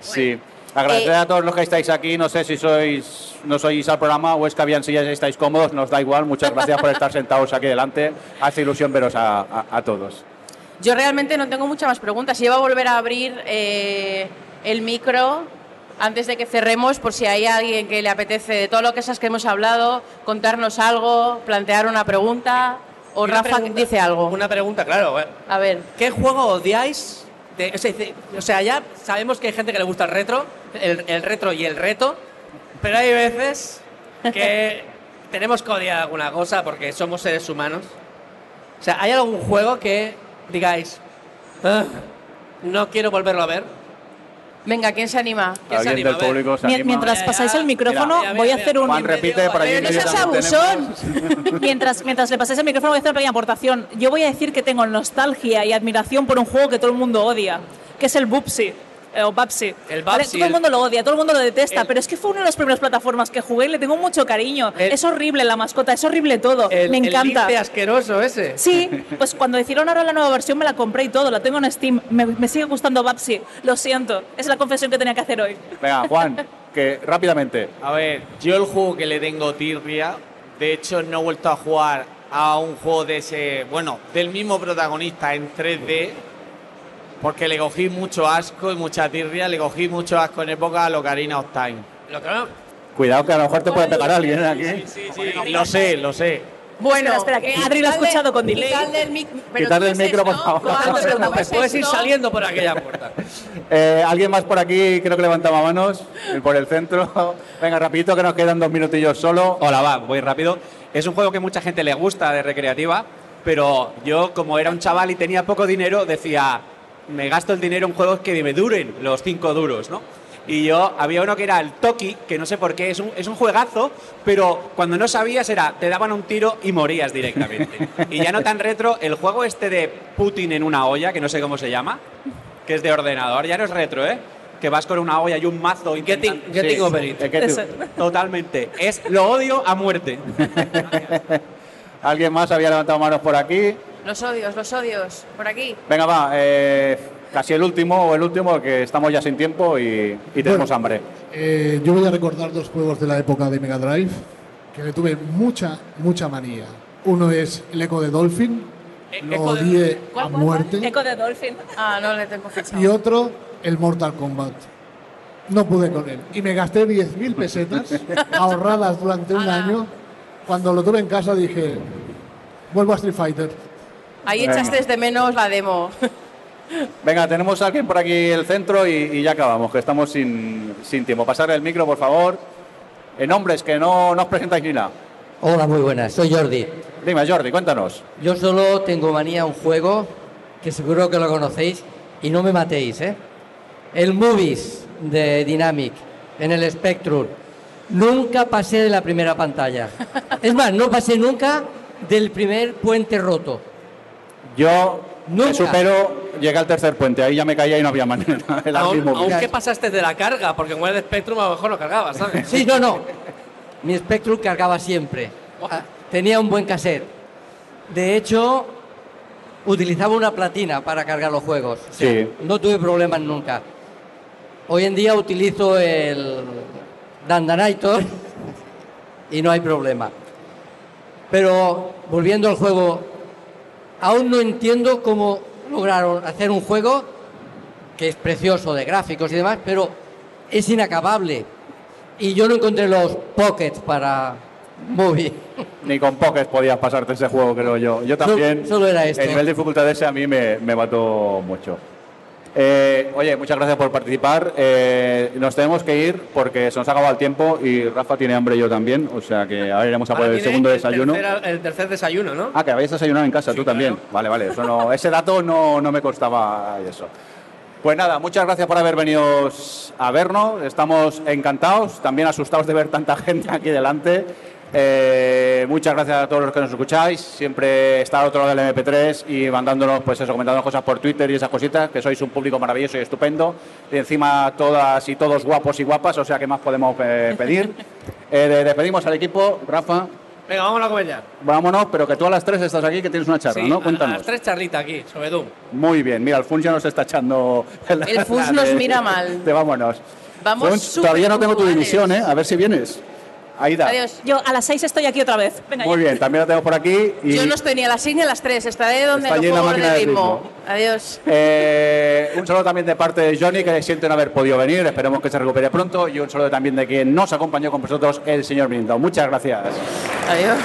C: Sí. Agradecer
B: Eh,
C: a todos los que estáis aquí. No sé si sois no sois al programa o es que habían sillas y estáis cómodos. Nos da igual. Muchas gracias por estar sentados aquí delante. Hace ilusión veros a, a- a todos.
B: Yo realmente no tengo muchas más preguntas. Iba a volver a abrir eh, el micro antes de que cerremos por si hay alguien que le apetece de todo lo que esas que hemos hablado, contarnos algo, plantear una pregunta o
D: Una
B: Rafa
D: pregunta-
B: dice algo.
D: Una pregunta, claro. eh.
B: A ver,
D: ¿Qué juego odiáis? De- o, sea, dice- o sea, ya sabemos que hay gente que le gusta el retro, el, el retro y el reto, pero hay veces que [laughs] tenemos que odiar alguna cosa porque somos seres humanos. O sea, ¿hay algún juego que digáis, "Ah, no quiero volverlo a ver?
B: Venga, ¿quién se anima?
D: ¿Quién se
C: Alguien
D: anima?
C: del
D: A ver.
C: público se
A: Mien-
C: anima.
A: Mientras pasáis el micrófono,
D: Mira,
A: voy a
D: mira,
A: hacer un...
C: Juan repite para
B: Pero
C: que
B: no seas abusón.
A: Mientras, mientras le pasáis el micrófono voy a hacer una pequeña aportación. Yo voy a decir que tengo nostalgia y admiración por un juego que todo el mundo odia, que es el Bubsy. Eh, o Babsy.
D: El
A: ¿Vale?
D: Babsy,
A: Todo el
D: el-
A: mundo lo odia, todo el mundo lo detesta,
D: el-
A: pero es que fue una de las primeras plataformas que jugué y le tengo mucho cariño.
D: El-
A: es horrible la mascota, es horrible todo.
D: El,
A: Me
D: el
A: encanta.
D: lince asqueroso ese.
A: Sí, [laughs] pues cuando hicieron ahora la nueva versión me la compré y todo, la tengo en Steam. Me, me sigue gustando Babsy, lo siento. Es la confesión que tenía que hacer hoy.
C: Venga, Juan, [laughs] que rápidamente.
F: A ver, yo el juego que le tengo tirria, de hecho no he vuelto a jugar a un juego de ese, bueno, del mismo protagonista en 3D, porque le cogí mucho asco y mucha tirria, le cogí mucho asco en época a Locarina of Time.
C: Cuidado que a lo mejor te puede pegar alguien aquí.
F: Lo sé, lo sé.
B: Bueno,
A: Espera, espera, que
B: eh,
A: Adri lo ha escuchado con delay.
B: quitarle el mic-
C: Quitarle el micro, por favor.
D: No te puedes ir saliendo por aquella puerta.
C: Eh, ¿Alguien más por aquí? Creo que levantaba manos. Por el centro. Venga, rapidito que nos quedan dos minutillos solo.
H: Hola, va, voy rápido. Es un juego que mucha gente le gusta de recreativa, pero yo, como era un chaval y tenía poco dinero, decía, me gasto el dinero en juegos que me duren los cinco duros, ¿no? Y yo, había uno que era el Toki, que no sé por qué, es un, es un juegazo, pero cuando no sabías era, te daban un tiro y morías directamente. y ya no tan retro, el juego este de Putin en una olla, que no sé cómo se llama, que es de ordenador, ya no es retro, ¿eh? Que vas con una olla y un mazo
D: Getting,
H: intentando-
D: getting
H: Sí.
D: over it.
A: Eso.
H: Totalmente. Es lo odio a muerte. [laughs]
C: ¿Alguien más había levantado manos por aquí?
B: Los odios, los odios, por aquí.
C: Venga, va. eh, casi el último o el último, que estamos ya sin tiempo y, y tenemos
I: Bueno.
C: hambre.
I: Eh, yo voy a recordar dos juegos de la época de Mega Drive que le tuve mucha, mucha manía. Uno es el Eco de Dolphin, lo
D: Echo de-
I: odié
B: ¿Cuál,
I: a muerte.
A: Eco de Dolphin.
B: Ah, no le tengo fichado.
I: Y otro, el Mortal Kombat. No pude con él. Y me gasté 10.000 pesetas [laughs] ahorradas durante un año. Cuando lo tuve en casa dije, vuelvo a Street Fighter.
B: Ahí echaste de menos la demo. [laughs]
C: Venga, tenemos a alguien por aquí el centro y, y ya acabamos, que estamos sin, sin tiempo. Pasar el micro, por favor. En nombres, que no, no os presentáis ni nada.
J: Hola, muy buenas, soy Jordi.
C: Dime, Jordi, cuéntanos.
J: Yo solo tengo manía a un juego que seguro que lo conocéis y no me matéis, ¿eh? El Movies de Dynamic en el Spectrum. Nunca pasé de la primera pantalla. [laughs] Es más, no pasé nunca del primer puente roto.
C: Yo
J: Nunca.
C: supero, llegué al tercer puente, ahí ya me caía y no había manera. [laughs]
D: Aún,
C: Army Movie.
D: aún que pasaste de la carga, porque con el Spectrum a lo mejor no cargabas, ¿sabes? [laughs]
J: Sí, no, no. Mi Spectrum cargaba siempre. Tenía un buen cassette. De hecho, utilizaba una platina para cargar los juegos. O sea,
C: Sí.
J: No tuve problemas nunca. Hoy en día utilizo el Dandanator [laughs] y no hay problema. Pero volviendo al juego, aún no entiendo cómo lograron hacer un juego que es precioso de gráficos y demás, pero es inacabable. Y yo no encontré los pockets para movie. [laughs]
C: Ni con Pocket podías pasarte ese juego, creo yo. Yo también.
J: solo era esto.
C: El nivel de dificultad ese a mí me, me mató mucho. Eh, oye, muchas gracias por participar. Eh, nos tenemos que ir porque se nos ha acabado el tiempo y Rafa tiene hambre y yo también. O sea que ahora iremos a por el segundo desayuno.
D: tercer- el tercer desayuno, ¿no?
C: Ah, que habéis desayunado en casa, tú también. Vale, vale. Eso no, [laughs] ese dato no, no me constaba eso. Pues nada, muchas gracias por haber venido a vernos. Estamos encantados, también asustados de ver tanta [laughs] gente aquí delante. Eh, muchas gracias a todos los que nos escucháis. Siempre está al otro lado del MP3 y mandándonos, pues eso, comentándonos cosas por Twitter y esas cositas, que sois un público maravilloso y estupendo. Y encima todas y todos guapos y guapas, o sea, ¿qué más podemos eh, pedir? [laughs] Eh, de- despedimos al equipo. Rafa,
D: Venga, vámonos a comer ya.
C: vámonos, pero que tú a las tres estás aquí, que tienes una charla,
D: Sí,
C: ¿no? Cuéntanos.
D: A las tres charlitas aquí, sobre Doom.
C: Muy bien, mira, el Funs ya nos está echando. [laughs]
B: El Funs nos mira mal.
C: De vámonos.
B: Vamos
C: Funs, todavía no tengo tu dimisión, ¿eh? A ver si vienes. Aida.
B: Adiós.
A: Yo a las 6 estoy aquí otra vez. Venga,
C: Muy
A: ya.
C: bien, también lo tengo por aquí. Y,
B: Yo no estoy ni a las 6 ni a las 3, estaré donde
C: Está la máquina
B: de
C: del ritmo.
B: Adiós.
C: eh, un saludo también de parte de Johnny, que siente no haber podido venir. Esperemos que se recupere pronto. Y un saludo también de quien nos acompañó con vosotros, el señor Brindo. Muchas gracias.
B: Adiós.